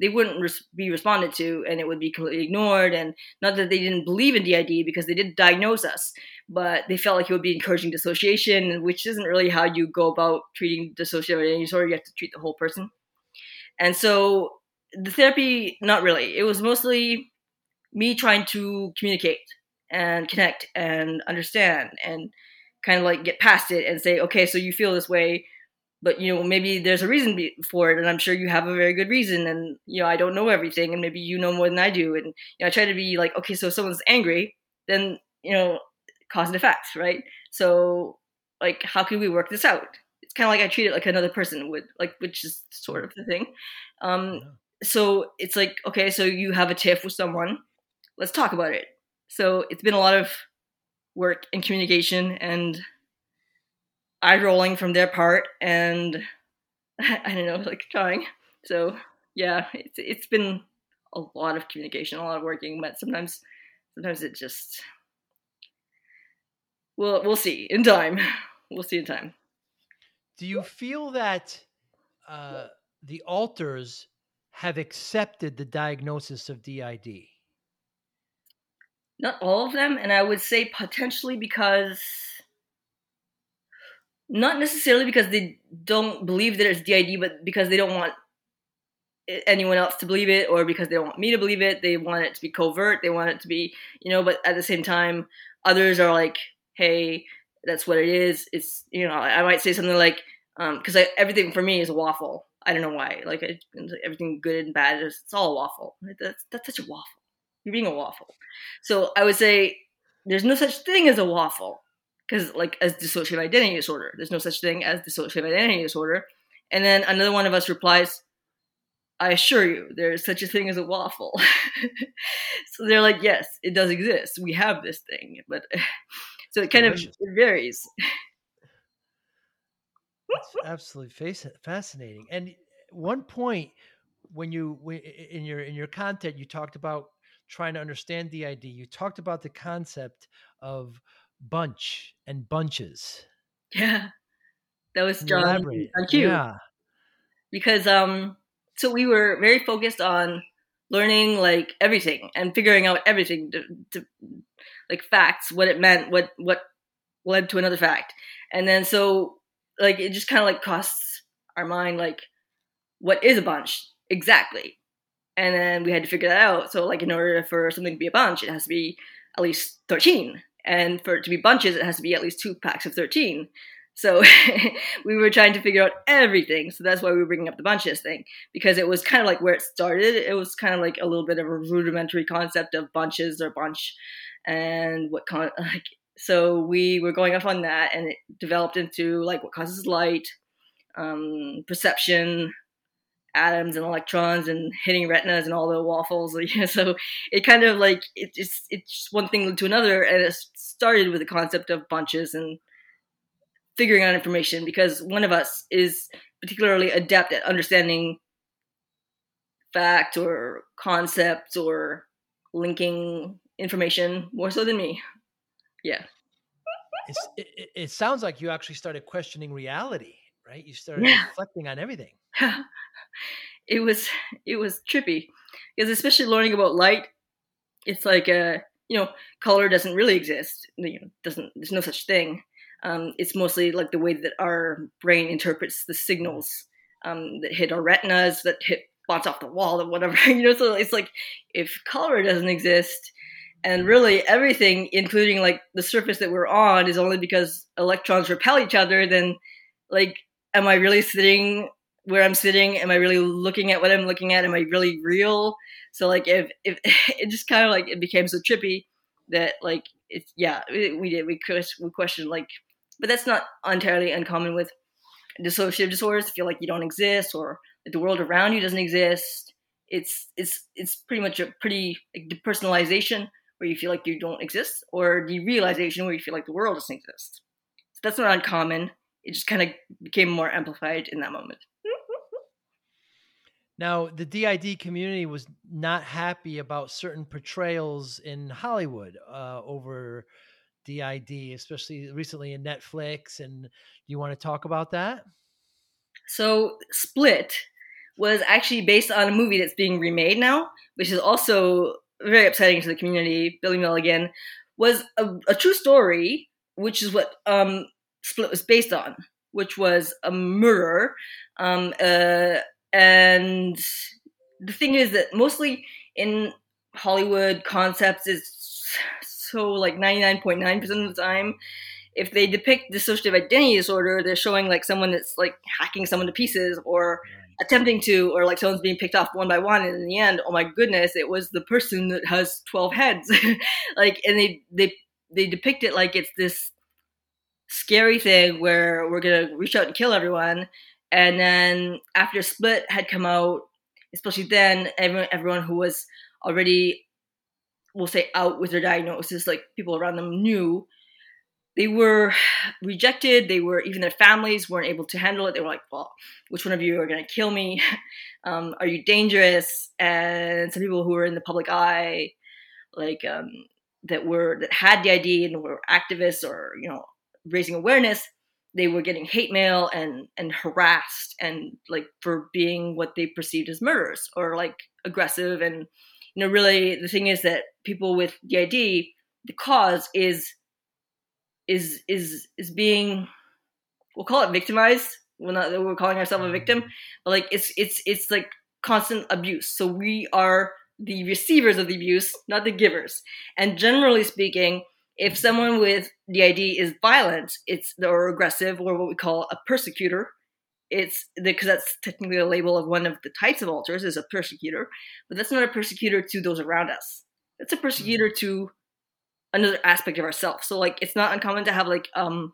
they wouldn't res- be responded to and it would be completely ignored. And not that they didn't believe in did because they did diagnose us but they felt like it would be encouraging dissociation which isn't really how you go about treating dissociative any disorder you have to treat the whole person. And so the therapy not really. It was mostly me trying to communicate and connect and understand and kind of like get past it and say okay so you feel this way but you know maybe there's a reason be- for it and i'm sure you have a very good reason and you know i don't know everything and maybe you know more than i do and you know i try to be like okay so if someone's angry then you know cause and effect right? So like how can we work this out? It's kind of like i treat it like another person would like which is sort of the thing. Um
Yeah.
so it's like okay so you have a tiff with someone let's talk about it so it's been a lot of work and communication and eye rolling from their part, and I don't know, like trying. So yeah, it's it's been a lot of communication, a lot of working, but sometimes sometimes it just we'll we'll see in time. We'll see in time.
Do you feel that uh, the alters have accepted the diagnosis of DID?
Not all of them, and I would say potentially because not necessarily because they don't believe that it's DID, but because they don't want anyone else to believe it or because they don't want me to believe it. They want it to be covert. They want it to be, you know, but at the same time, others are like, hey, that's what it is. It's, you know, I might say something like, because um, everything for me is a waffle. I don't know why. Like I, everything good and bad, is, it's all a waffle. That's, that's such a waffle. You're being a waffle. So I would say there's no such thing as a waffle because like as dissociative identity disorder, there's no such thing as dissociative identity disorder. And then another one of us replies, I assure you, there is such a thing as a waffle. so they're like, yes, it does exist. We have this thing, but so it kind of it varies.
It's absolutely fascinating. And one point when you in your in your content, you talked about trying to understand the DID. You talked about the concept of bunch and bunches.
Yeah, that was John. Thank you. Yeah, because um so we were very focused on learning like everything and figuring out everything to, to, like facts what it meant what what led to another fact and then so like it just kind of like costs our mind like what is a bunch exactly and then we had to figure that out so like in order for something to be a bunch it has to be at least 13 and for it to be bunches it has to be at least two packs of 13 so we were trying to figure out everything. So that's why we were bringing up the bunches thing because it was kind of like where it started. It was kind of like a little bit of a rudimentary concept of bunches or bunch and what con like. So we were going off on that, and it developed into like what causes light, um, perception, atoms and electrons, and hitting retinas and all the waffles. so it kind of like it just it's one thing to another, and it started with the concept of bunches and figuring out information because one of us is particularly adept at understanding fact or concepts or linking information more so than me. Yeah.
it, it, sounds like you actually started questioning reality, right? You started yeah. reflecting on everything.
it was it was trippy because especially learning about light, it's like a uh, you know color doesn't really exist. You know, doesn't there's no such thing. Um, it's mostly like the way that our brain interprets the signals um, that hit our retinas, that hit spots off the wall, or whatever. you know, so it's like if color doesn't exist, and really everything, including like the surface that we're on, is only because electrons repel each other. Then, like, am I really sitting where I'm sitting? Am I really looking at what I'm looking at? Am I really real? So like, if if it just kind of like it became so trippy that like it's yeah we did we we questioned like but that's not entirely uncommon with dissociative disorders. To feel like you don't exist or the world around you doesn't exist. It's it's it's pretty much a pretty like, depersonalization where you feel like you don't exist, or derealization where you feel like the world doesn't exist. So that's not uncommon. It just kind of became more amplified in that moment.
Now, the DID community was not happy about certain portrayals in Hollywood uh, over DID, especially recently in Netflix. And you want to talk about that?
So, Split was actually based on a movie that's being remade now, which is also very upsetting to the community. Billy Milligan was a, a true story, which is what um, Split was based on, which was a murder. Um, uh, and the thing is that mostly in Hollywood concepts is so like 99.9% of the time if they depict dissociative identity disorder they're showing like someone that's like hacking someone to pieces or mm. attempting to or like someone's being picked off one by one and in the end oh my goodness it was the person that has 12 heads. Like and they they they depict it like it's this scary thing where we're gonna reach out and kill everyone and then after split had come out especially then everyone everyone who was already we'll say out with their diagnosis, like people around them knew, they were rejected. They were even their families weren't able to handle it. They were like, "Well, which one of you are going to kill me? Um, are you dangerous?" And some people who were in the public eye, like um, that were that had the ID and were activists or you know raising awareness, they were getting hate mail and and harassed and like for being what they perceived as murderers or like aggressive. And you know really the thing is that people with DID the cause is is is is being we'll call it victimized. We're not we're calling ourselves a mm-hmm. victim but like it's it's it's like constant abuse. So we are the receivers of the abuse not the givers. And generally speaking if someone with DID is violent, it's or aggressive, or what we call a persecutor. It's because that's technically a label of one of the types of alters is a persecutor, but that's not a persecutor to those around us. It's a persecutor mm-hmm. to another aspect of ourselves. So like it's not uncommon to have like um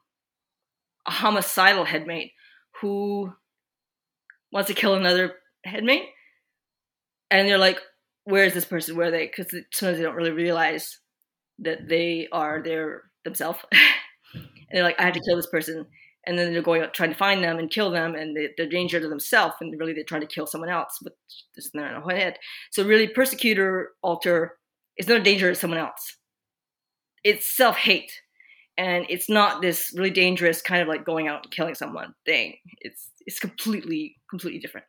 a homicidal headmate who wants to kill another headmate, and they're like, where is this person? Where are they? Because sometimes they don't really realize that they are their themselves, and they're like, I had to kill this person, and then they're going out trying to find them and kill them, and they, are danger to themselves, and really they're trying to kill someone else, but there's not in head. So really, persecutor alter is not a danger to someone else. It's self hate, and it's not this really dangerous kind of like going out and killing someone thing. It's it's completely completely different,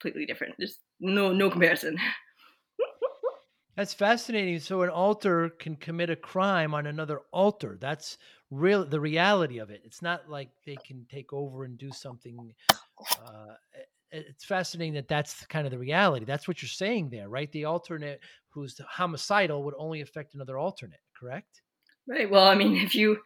completely different. There's no no comparison.
That's fascinating. So an alter can commit a crime on another alter. That's real the reality of it. It's not like they can take over and do something. Uh, it's fascinating that that's kind of the reality. That's what you're saying there, right? The alternate who's homicidal would only affect another alternate, correct?
Right. Well, I mean, if you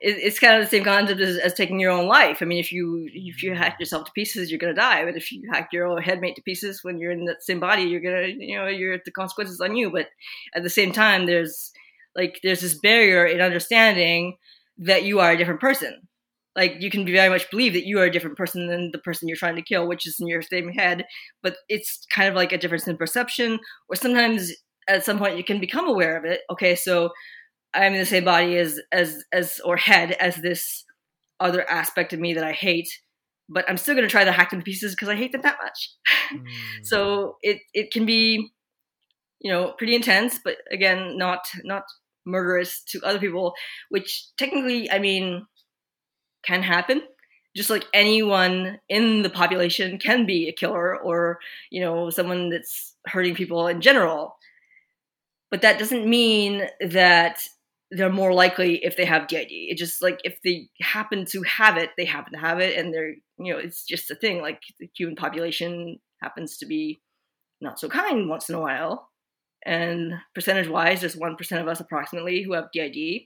it's kind of the same concept as, as, taking your own life. I mean, if you if you hack mm-hmm. yourself to pieces, you're gonna die. But if you hack your own headmate to pieces when you're in that same body, you're gonna you know you're the consequences on you. But at the same time, there's like there's this barrier in understanding that you are a different person. Like you can very much believe that you are a different person than the person you're trying to kill, which is in your same head. But it's kind of like a difference in perception, or sometimes at some point you can become aware of it. Okay, so I'm in the same body as as as or head as this other aspect of me that I hate, but I'm still gonna try to hack them to pieces because I hate them that much. Mm. so it it can be, you know, pretty intense, but again, not not murderous to other people, which technically, I mean, can happen. Just like anyone in the population can be a killer or, you know, someone that's hurting people in general. But that doesn't mean that they're more likely if they have DID. It just like if they happen to have it, they happen to have it, and they're you know it's just a thing. Like the human population happens to be not so kind once in a while, and percentage wise, there's one percent of us approximately who have DID.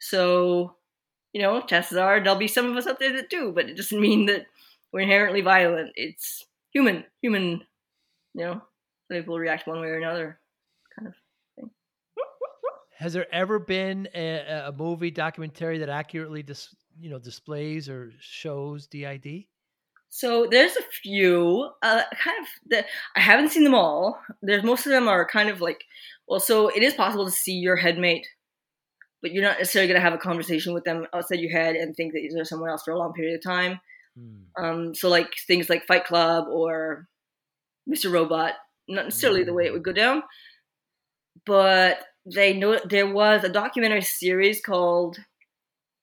So you know, chances are there'll be some of us out there that do, but it doesn't mean that we're inherently violent. It's human, human. You know, people react one way or another.
Has there ever been a, a movie documentary that accurately dis, you know displays or shows DID?
So there's a few, uh, kind of. The, I haven't seen them all. There's most of them are kind of like, well, so it is possible to see your headmate, but you're not necessarily going to have a conversation with them outside your head and think that they're someone else for a long period of time. Hmm. Um, so like things like Fight Club or Mr. Robot, not necessarily the way it would go down, but they know there was a documentary series called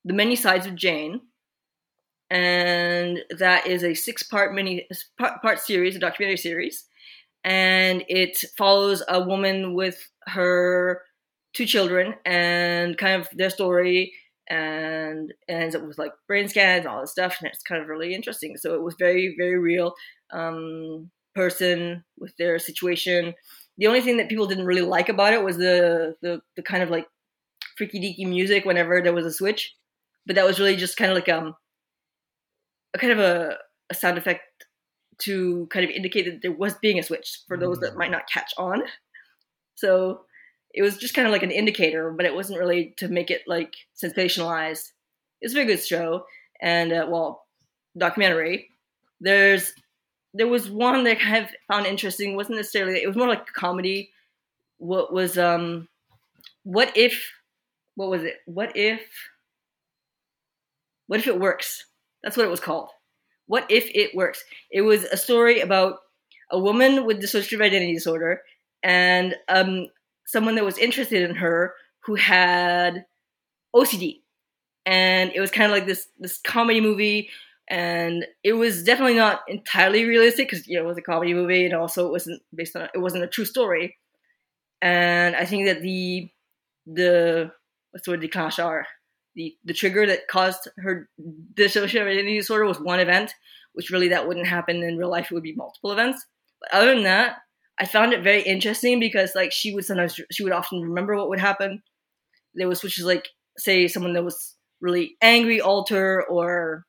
The Many Sides of Jane, and that is a six-part mini part series, a documentary series, and it follows a woman with her two children and kind of their story and ends up with like brain scans all this stuff and it's kind of really interesting. So it was very very real um, person with their situation the only thing that people didn't really like about it was the the, the kind of like freaky deaky music whenever there was a switch. But that was really just kind of like um a kind of a, a sound effect to kind of indicate that there was being a switch for those that might not catch on. So it was just kind of like an indicator, but it wasn't really to make it like sensationalized. It's a very good show, and uh, well, documentary. There's there was one that I kind of found interesting. Wasn't necessarily it was more like comedy. What was um, what if? What was it? What if? What if it works? That's what it was called. What if it works? It was a story about a woman with dissociative identity disorder and um, someone that was interested in her who had OCD. And it was kind of like this this comedy movie, and it was definitely not entirely realistic because you know it was a comedy movie, and also it wasn't based on it wasn't a true story. And I think that the the what's the word declencheur, the the trigger that caused her dissociative identity disorder was one event, which really that wouldn't happen in real life. It would be multiple events. But other than that, I found it very interesting because like she would sometimes she would often remember what would happen. There was which is like say someone that was really angry alter or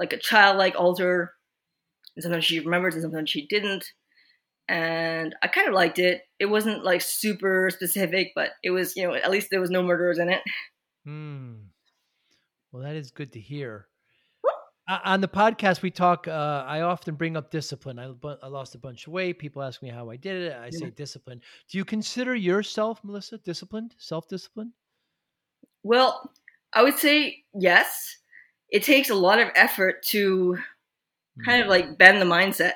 like a childlike alter. And sometimes she remembers and sometimes she didn't. And I kind of liked it. It wasn't like super specific, but it was, you know, at least there was no murderers in it.
Hmm. Well, that is good to hear. Uh, on the podcast, we talk. Uh, I often bring up discipline. I, I, lost a bunch of weight. People ask me how I did it. I yeah. say discipline. Do you consider yourself, Melissa, disciplined, self disciplined?
Well, I would say yes. It takes a lot of effort to kind of like bend the mindset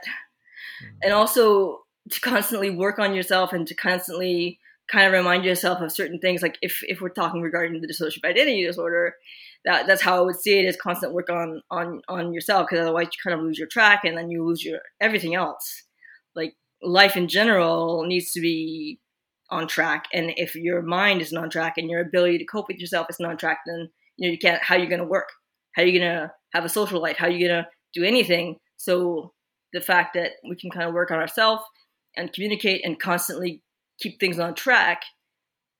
mm-hmm. and also to constantly work on yourself and to constantly kind of remind yourself of certain things. Like if, if we're talking regarding the dissociative identity disorder, that that's how I would see it as constant work on on on yourself because otherwise you kind of lose your track and then you lose your everything else. Like life in general needs to be on track, and if your mind isn't on track and your ability to cope with yourself isn't on track, then you know you can't. How you're going to work? How are you going to have a social life? How are you going to do anything? So the fact that we can kind of work on ourselves and communicate and constantly keep things on track,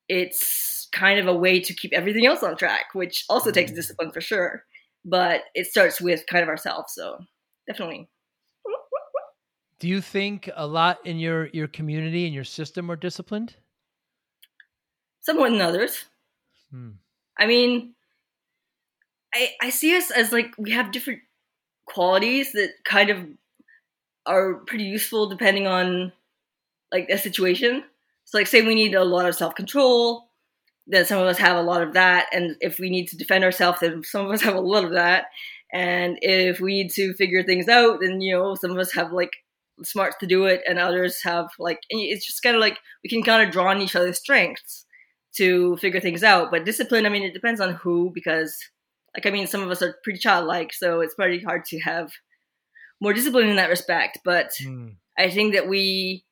it's kind of a way to keep everything else on track, which also takes mm. discipline for sure. But it starts with kind of ourselves. So definitely.
Do you think a lot in your your community and your system are disciplined?
Some more than others. Hmm. I mean, I I see us as like we have different qualities that kind of are pretty useful depending on like the situation. So like say we need a lot of self control that some of us have a lot of that and if we need to defend ourselves then some of us have a lot of that and if we need to figure things out then you know some of us have like smarts to do it and others have like it's just kind of like we can kind of draw on each other's strengths to figure things out but discipline i mean it depends on who because like i mean some of us are pretty childlike so it's pretty hard to have more discipline in that respect but mm. i think that we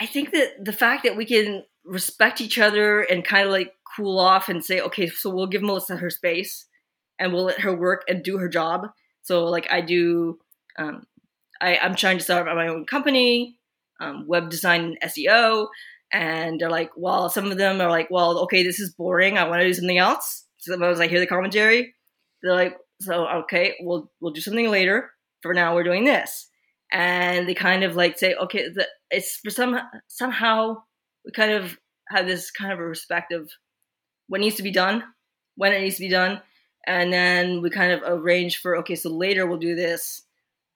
i think that the fact that we can respect each other and kind of like cool off and say, okay, so we'll give Melissa her space and we'll let her work and do her job. So like I do, um, I, I'm trying to start my own company, um, web design and SEO. And they're like, well, some of them are like, well, okay, this is boring. I want to do something else. Sometimes I hear the commentary. They're like, so okay, we'll we'll do something later. For now, we're doing this, and they kind of like say, okay, the, it's for some somehow we kind of have this kind of a respect of what needs to be done, when it needs to be done, and then we kind of arrange for okay, so later we'll do this,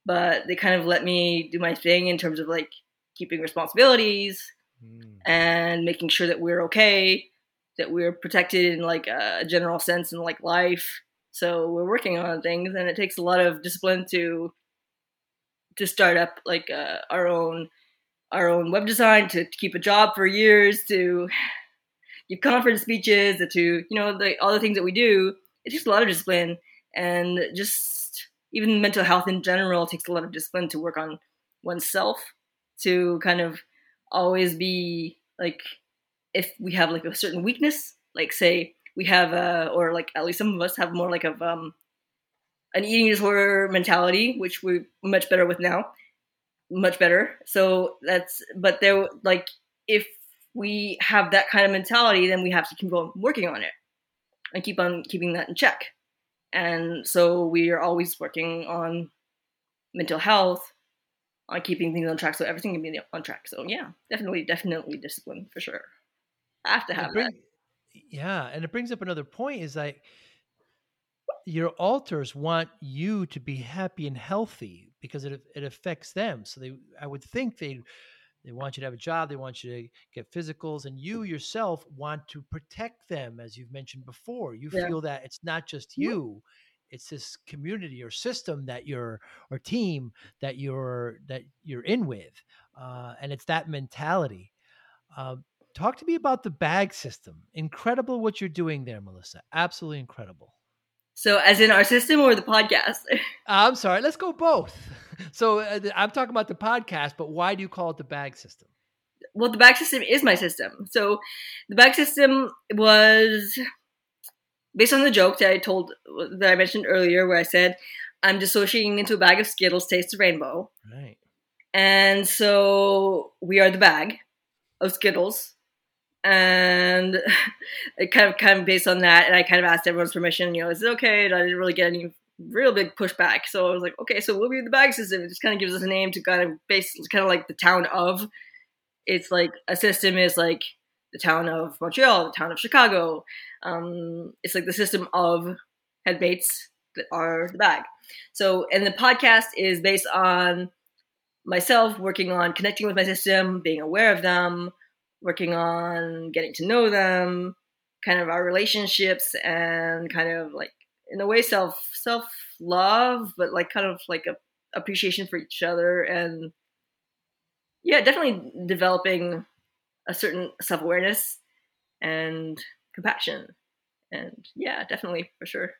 but they kind of let me do my thing in terms of like keeping responsibilities mm. and making sure that we're okay, that we're protected in like a general sense in like life. So we're working on things, and it takes a lot of discipline to to start up like uh, our own our own web design, to, to keep a job for years, to give conference speeches, to you know the, all the things that we do. It takes a lot of discipline, and just even mental health in general takes a lot of discipline to work on oneself. To kind of always be like, if we have like a certain weakness, like say we have a, or like at least some of us have more like of um, an eating disorder mentality, which we're much better with now much better. So that's, but there, like, if we have that kind of mentality, then we have to keep on working on it and keep on keeping that in check. And so we are always working on mental health, on keeping things on track, so everything can be on track. So yeah, definitely, definitely discipline for sure. I have to have bring, that.
Yeah, and it brings up another point: is like your alters want you to be happy and healthy because it it affects them. So they, I would think they They want you to have a job. They want you to get physicals, and you yourself want to protect them, as you've mentioned before. You
Yeah.
feel that it's not just you; it's this community or system that you're or team that you're that you're in with, uh, and it's that mentality. Uh, talk to me about the bag system. Incredible what you're doing there, Melissa. Absolutely incredible.
So, as in our system or the podcast?
I'm sorry. Let's go both. So uh, I'm talking about the podcast, but why do you call it the bag system?
well, the bag system is my system. So, the bag system was based on the joke that I told that I mentioned earlier, where I said I'm dissociating into a bag of Skittles, taste the rainbow,
Right.
and so we are the bag of Skittles. And it kind of kind of based on that, and I kind of asked everyone's permission. You know, is it okay? And I didn't really get any real big pushback. So I was like, okay, so we'll be the bag system. It just kind of gives us a name to kind of base, kind of like the town of. It's like a system is like the town of Montreal, the town of Chicago. Um, it's like the system of headmates that are the bag. So, and the podcast is based on myself working on connecting with my system, being aware of them, working on getting to know them, kind of our relationships, and kind of like in a way self self love, but like kind of like a appreciation for each other, and yeah, definitely developing a certain self awareness and compassion, and yeah, definitely for sure.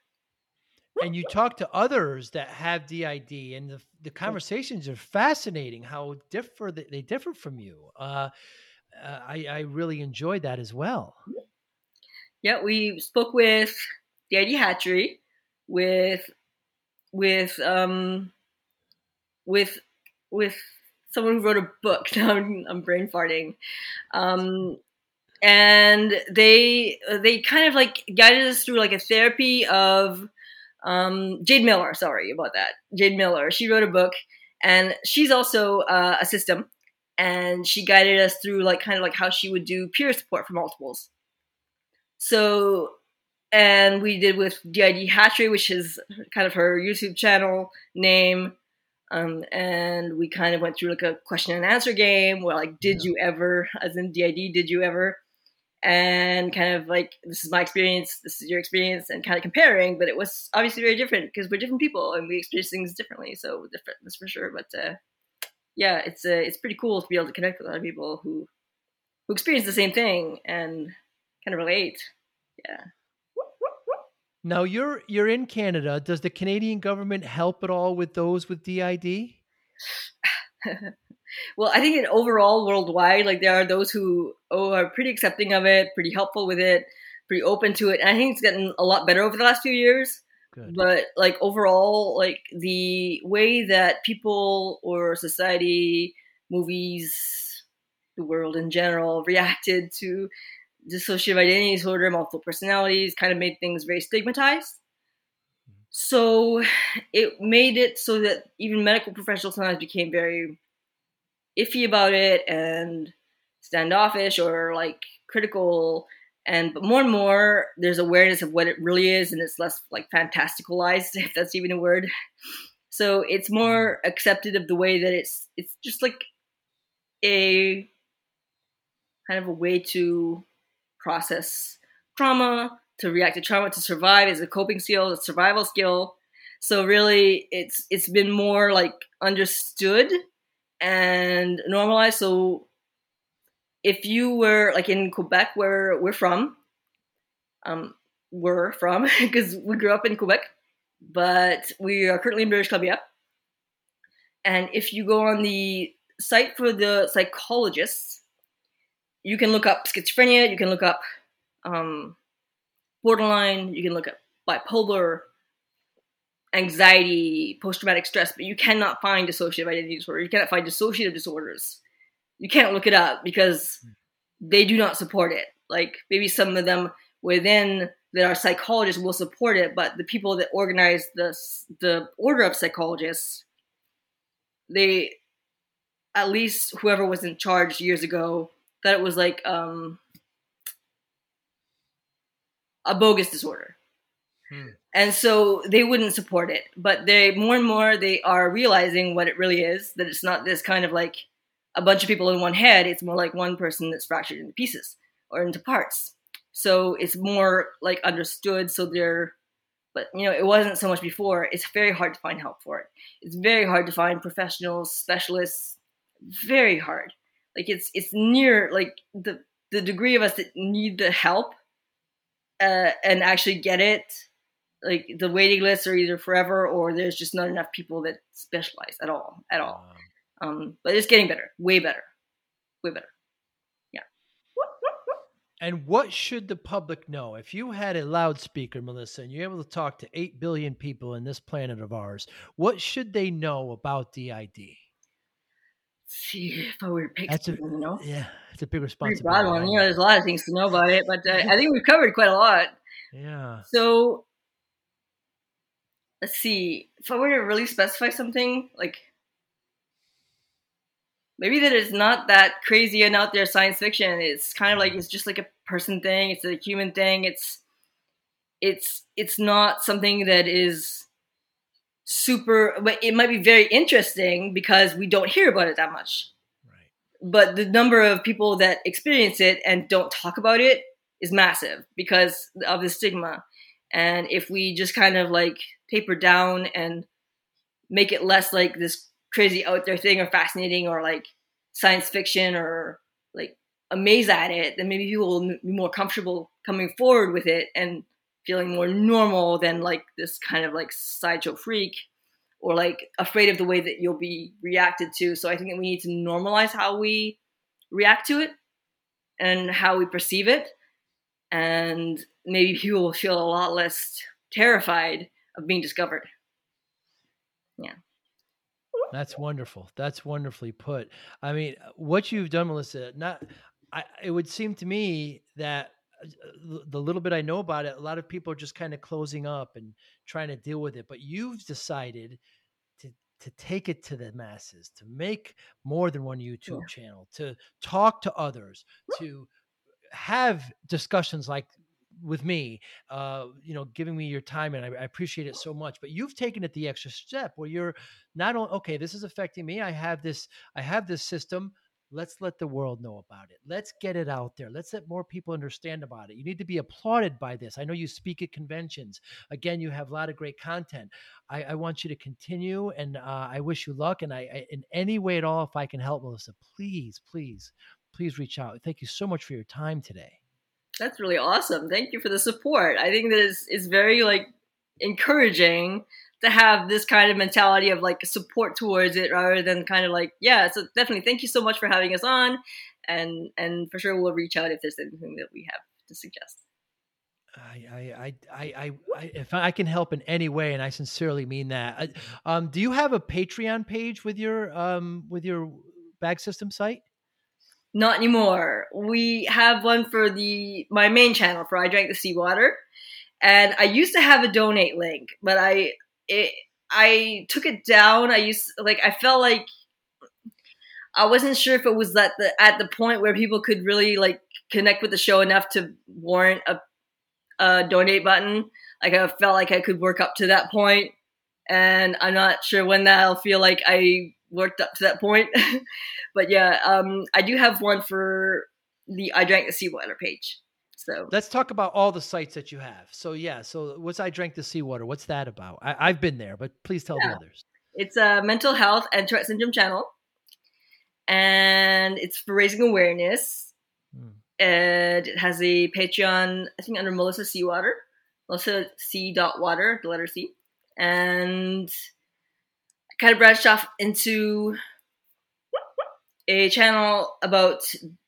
and you talk to others that have DID, and the the conversations are fascinating. How differ they, they differ from you. Uh, uh, I I really enjoyed that as well.
Yeah, we spoke with DID Hatchery, with with um with with someone who wrote a book. Now I'm, brain farting. Um, and they they kind of like guided us through like a therapy of um, Jade Miller. Sorry about that, Jade Miller. She wrote a book, and she's also uh, a system, and she guided us through like kind of like how she would do peer support for multiples. So, and we did with DID Hatchery, which is kind of her YouTube channel name. Um, and we kind of went through like a question and answer game where like, did you ever, as in DID, did you ever? And kind of like, this is my experience, this is your experience, and kind of comparing, but it was obviously very different because we're different people and we experience things differently. So different, that's for sure. But uh, yeah, it's uh, it's pretty cool to be able to connect with other people who who experience the same thing and kind of relate. Yeah.
Now you're you're in Canada. Does the Canadian government help at all with those with DID?
well, I think in overall worldwide, like there are those who oh, are pretty accepting of it, pretty helpful with it, pretty open to it, and I think it's gotten a lot better over the last few years.
Good.
But like overall, like the way that people or society, movies, the world in general reacted to dissociative identity disorder, multiple personalities, kind of made things very stigmatized. Mm-hmm. So it made it so that even medical professionals sometimes became very iffy about it and standoffish or like critical. And but more and more, there's awareness of what it really is, and it's less like fantasticalized, if that's even a word. So it's more accepted of the way that it's it's just like a kind of a way to process trauma, to react to trauma, to survive as a coping skill, a survival skill. So really, it's it's been more like understood and normalized. So if you were like in Quebec, where we're from, um, we're from because we grew up in Quebec, but we are currently in British Columbia. And if you go on the site for the psychologists, you can look up schizophrenia, you can look up um, borderline, you can look up bipolar, anxiety, post traumatic stress, but you cannot find dissociative identity disorder. You cannot find dissociative disorders. You can't look it up because they do not support it. Like maybe some of them within that are psychologists will support it, but the people that organize the the order of psychologists, they at least whoever was in charge years ago that it was like um, a bogus disorder.
Hmm.
And so they wouldn't support it, but they more and more they are realizing what it really is. That it's not this kind of like a bunch of people in one head, it's more like one person that's fractured into pieces or into parts. So it's more like understood. So they're, but you know, it wasn't so much before. It's very hard to find help for it. It's very hard to find professionals, specialists. Very hard. Like it's it's near like the the degree of us that need the help uh, and actually get it. Like the waiting lists are either forever or there's just not enough people that specialize at all at all. Um, but it's getting better, way better, way better. Yeah.
And what should the public know? If you had a loudspeaker, Melissa, and you're able to talk to 8 billion people in this planet of ours, what should they know about DID?
See, if I were to pick
That's a,
you know,
yeah, it's a big responsibility.
broad one. You know, there's a lot of things to know about it, but uh, I think we've covered quite a lot.
Yeah.
So, let's see. If I were to really specify something, like maybe that it's not that crazy and out there science fiction. It's kind of like mm. it's just like a person thing. It's a human thing. It's it's it's not something that is super. But it might be very interesting because we don't hear about it that much.
Right.
But the number of people that experience it and don't talk about it is massive because of the stigma. And if we just kind of like taper down and make it less like this crazy out there thing or fascinating or like science fiction or like amazed at it, then maybe people will be more comfortable coming forward with it and feeling more normal than like this kind of like sideshow freak or like afraid of the way that you'll be reacted to. So I think that we need to normalize how we react to it and how we perceive it. And maybe people will feel a lot less terrified of being discovered. Yeah.
That's wonderful. That's wonderfully put. I mean, what you've done, Melissa, not I it would seem to me that uh, the little bit I know about it, a lot of people are just kind of closing up and trying to deal with it. But you've decided to to take it to the masses, to make more than one YouTube
Yeah.
channel, to talk to others, to have discussions like with me, uh, you know, giving me your time, and I, I appreciate it so much. But you've taken it the extra step where you're not only okay. This is affecting me. I have this. I have this system. Let's let the world know about it. Let's get it out there. Let's let more people understand about it. You need to be applauded by this. I know you speak at conventions. Again, you have a lot of great content. I, I want you to continue, and uh, I wish you luck. And I, I, in any way at all, if I can help, Melissa, please, please, please reach out. Thank you so much for your time today.
That's really awesome. Thank you for the support. I think that is is very like encouraging to have this kind of mentality of like support towards it rather than kind of like yeah. So definitely thank you so much for having us on, and and for sure we'll reach out if there's anything that we have to suggest.
I, I, I, I, I, if I can help in any way, and I sincerely mean that. Um, do you have a Patreon page with your um with your bag system site?
Not anymore. We have one for the my main channel for I drank the seawater, and I used to have a donate link, but I it I took it down. I used like I felt like I wasn't sure if it was at the at the point where people could really like connect with the show enough to warrant a a donate button. Like I felt like I could work up to that point, and I'm not sure when that I'll feel like I worked up to that point. but yeah, um, I do have one for the I drank the seawater page. So
Let's talk about all the sites that you have. So yeah, so what's I drank the seawater? What's that about? I, I've been there, but please tell the others.
it's a mental health and Tourette syndrome channel, and it's for raising awareness.
Hmm.
And it has a Patreon, I think under Melissa C. Water, Melissa C. Dot Water, the letter C, and kind of branched off into a channel about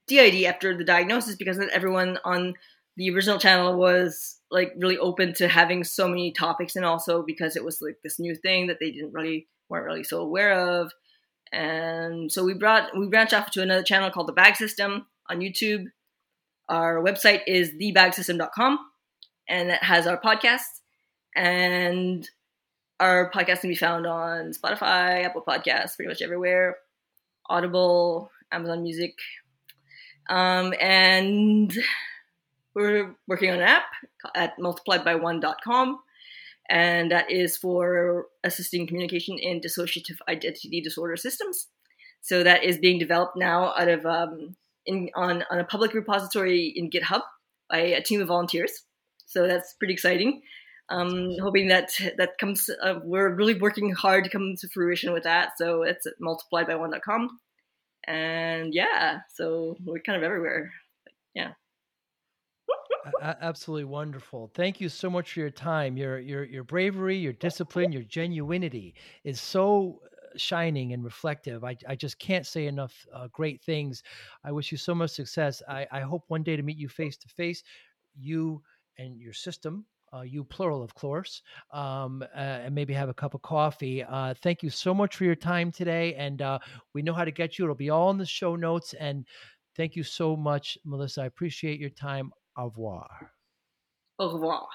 DID after the diagnosis because not everyone on the original channel was like really open to having so many topics and also because it was like this new thing that they didn't really weren't really so aware of. And so we brought we branched off to another channel called the bag system on youtube. Our website is thebagsystem.com and that has our podcast and our podcast can be found on spotify apple podcasts pretty much everywhere audible amazon music um, and we're working on an app at multipliedby1.com and that is for assisting communication in dissociative identity disorder systems So that is being developed now out of um, in on on a public repository in GitHub by a team of volunteers. So that's pretty exciting. Um, hoping that that comes. Uh, we're really working hard to come to fruition with that. So it's multiplied by one.com, and yeah, so we're kind of everywhere. Yeah.
absolutely wonderful. Thank you so much for your time. Your your your bravery, your discipline, your genuinity is so uh, shining and reflective. I, I just can't say enough uh, great things. I wish you so much success. I, I hope one day to meet you face to face, you and your system uh, you plural, of course, um, uh, and maybe have a cup of coffee. Uh, thank you so much for your time today. And uh, we know how to get you. It'll be all in the show notes. And thank you so much, Melissa. I appreciate your time. Au revoir.
Au revoir.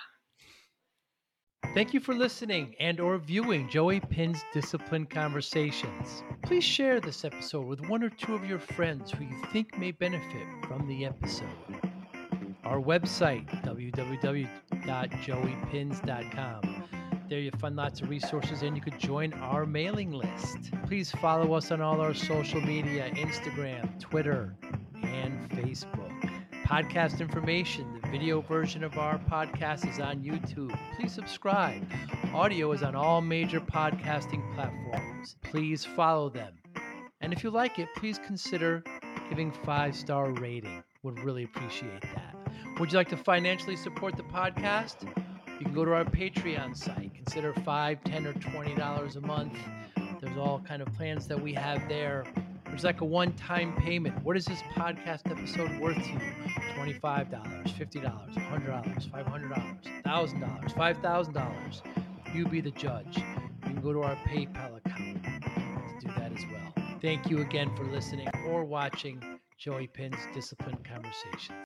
Thank you for listening and or viewing Joey Pinz Discipline Conversations. Please share this episode with one or two of your friends who you think may benefit from the episode our website, www.joeypinz.com. There you'll find lots of resources and you could join our mailing list. Please follow us on all our social media Instagram, Twitter, and Facebook. Podcast information the video version of our podcast is on YouTube. Please subscribe. Audio is on all major podcasting platforms. Please follow them. And if you like it, please consider giving five star rating. Would really appreciate that. Would you like to financially support the podcast? You can go to our Patreon site. Consider five, ten, or twenty dollars a month. There's all kind of plans that we have there. There's like a one-time payment. What is this podcast episode worth to you? Twenty-five dollars, fifty dollars, hundred dollars, five hundred dollars, thousand dollars, five thousand dollars. You be the judge. You can go to our PayPal account to do that as well. Thank you again for listening or watching Joey Pinz Discipline Conversation.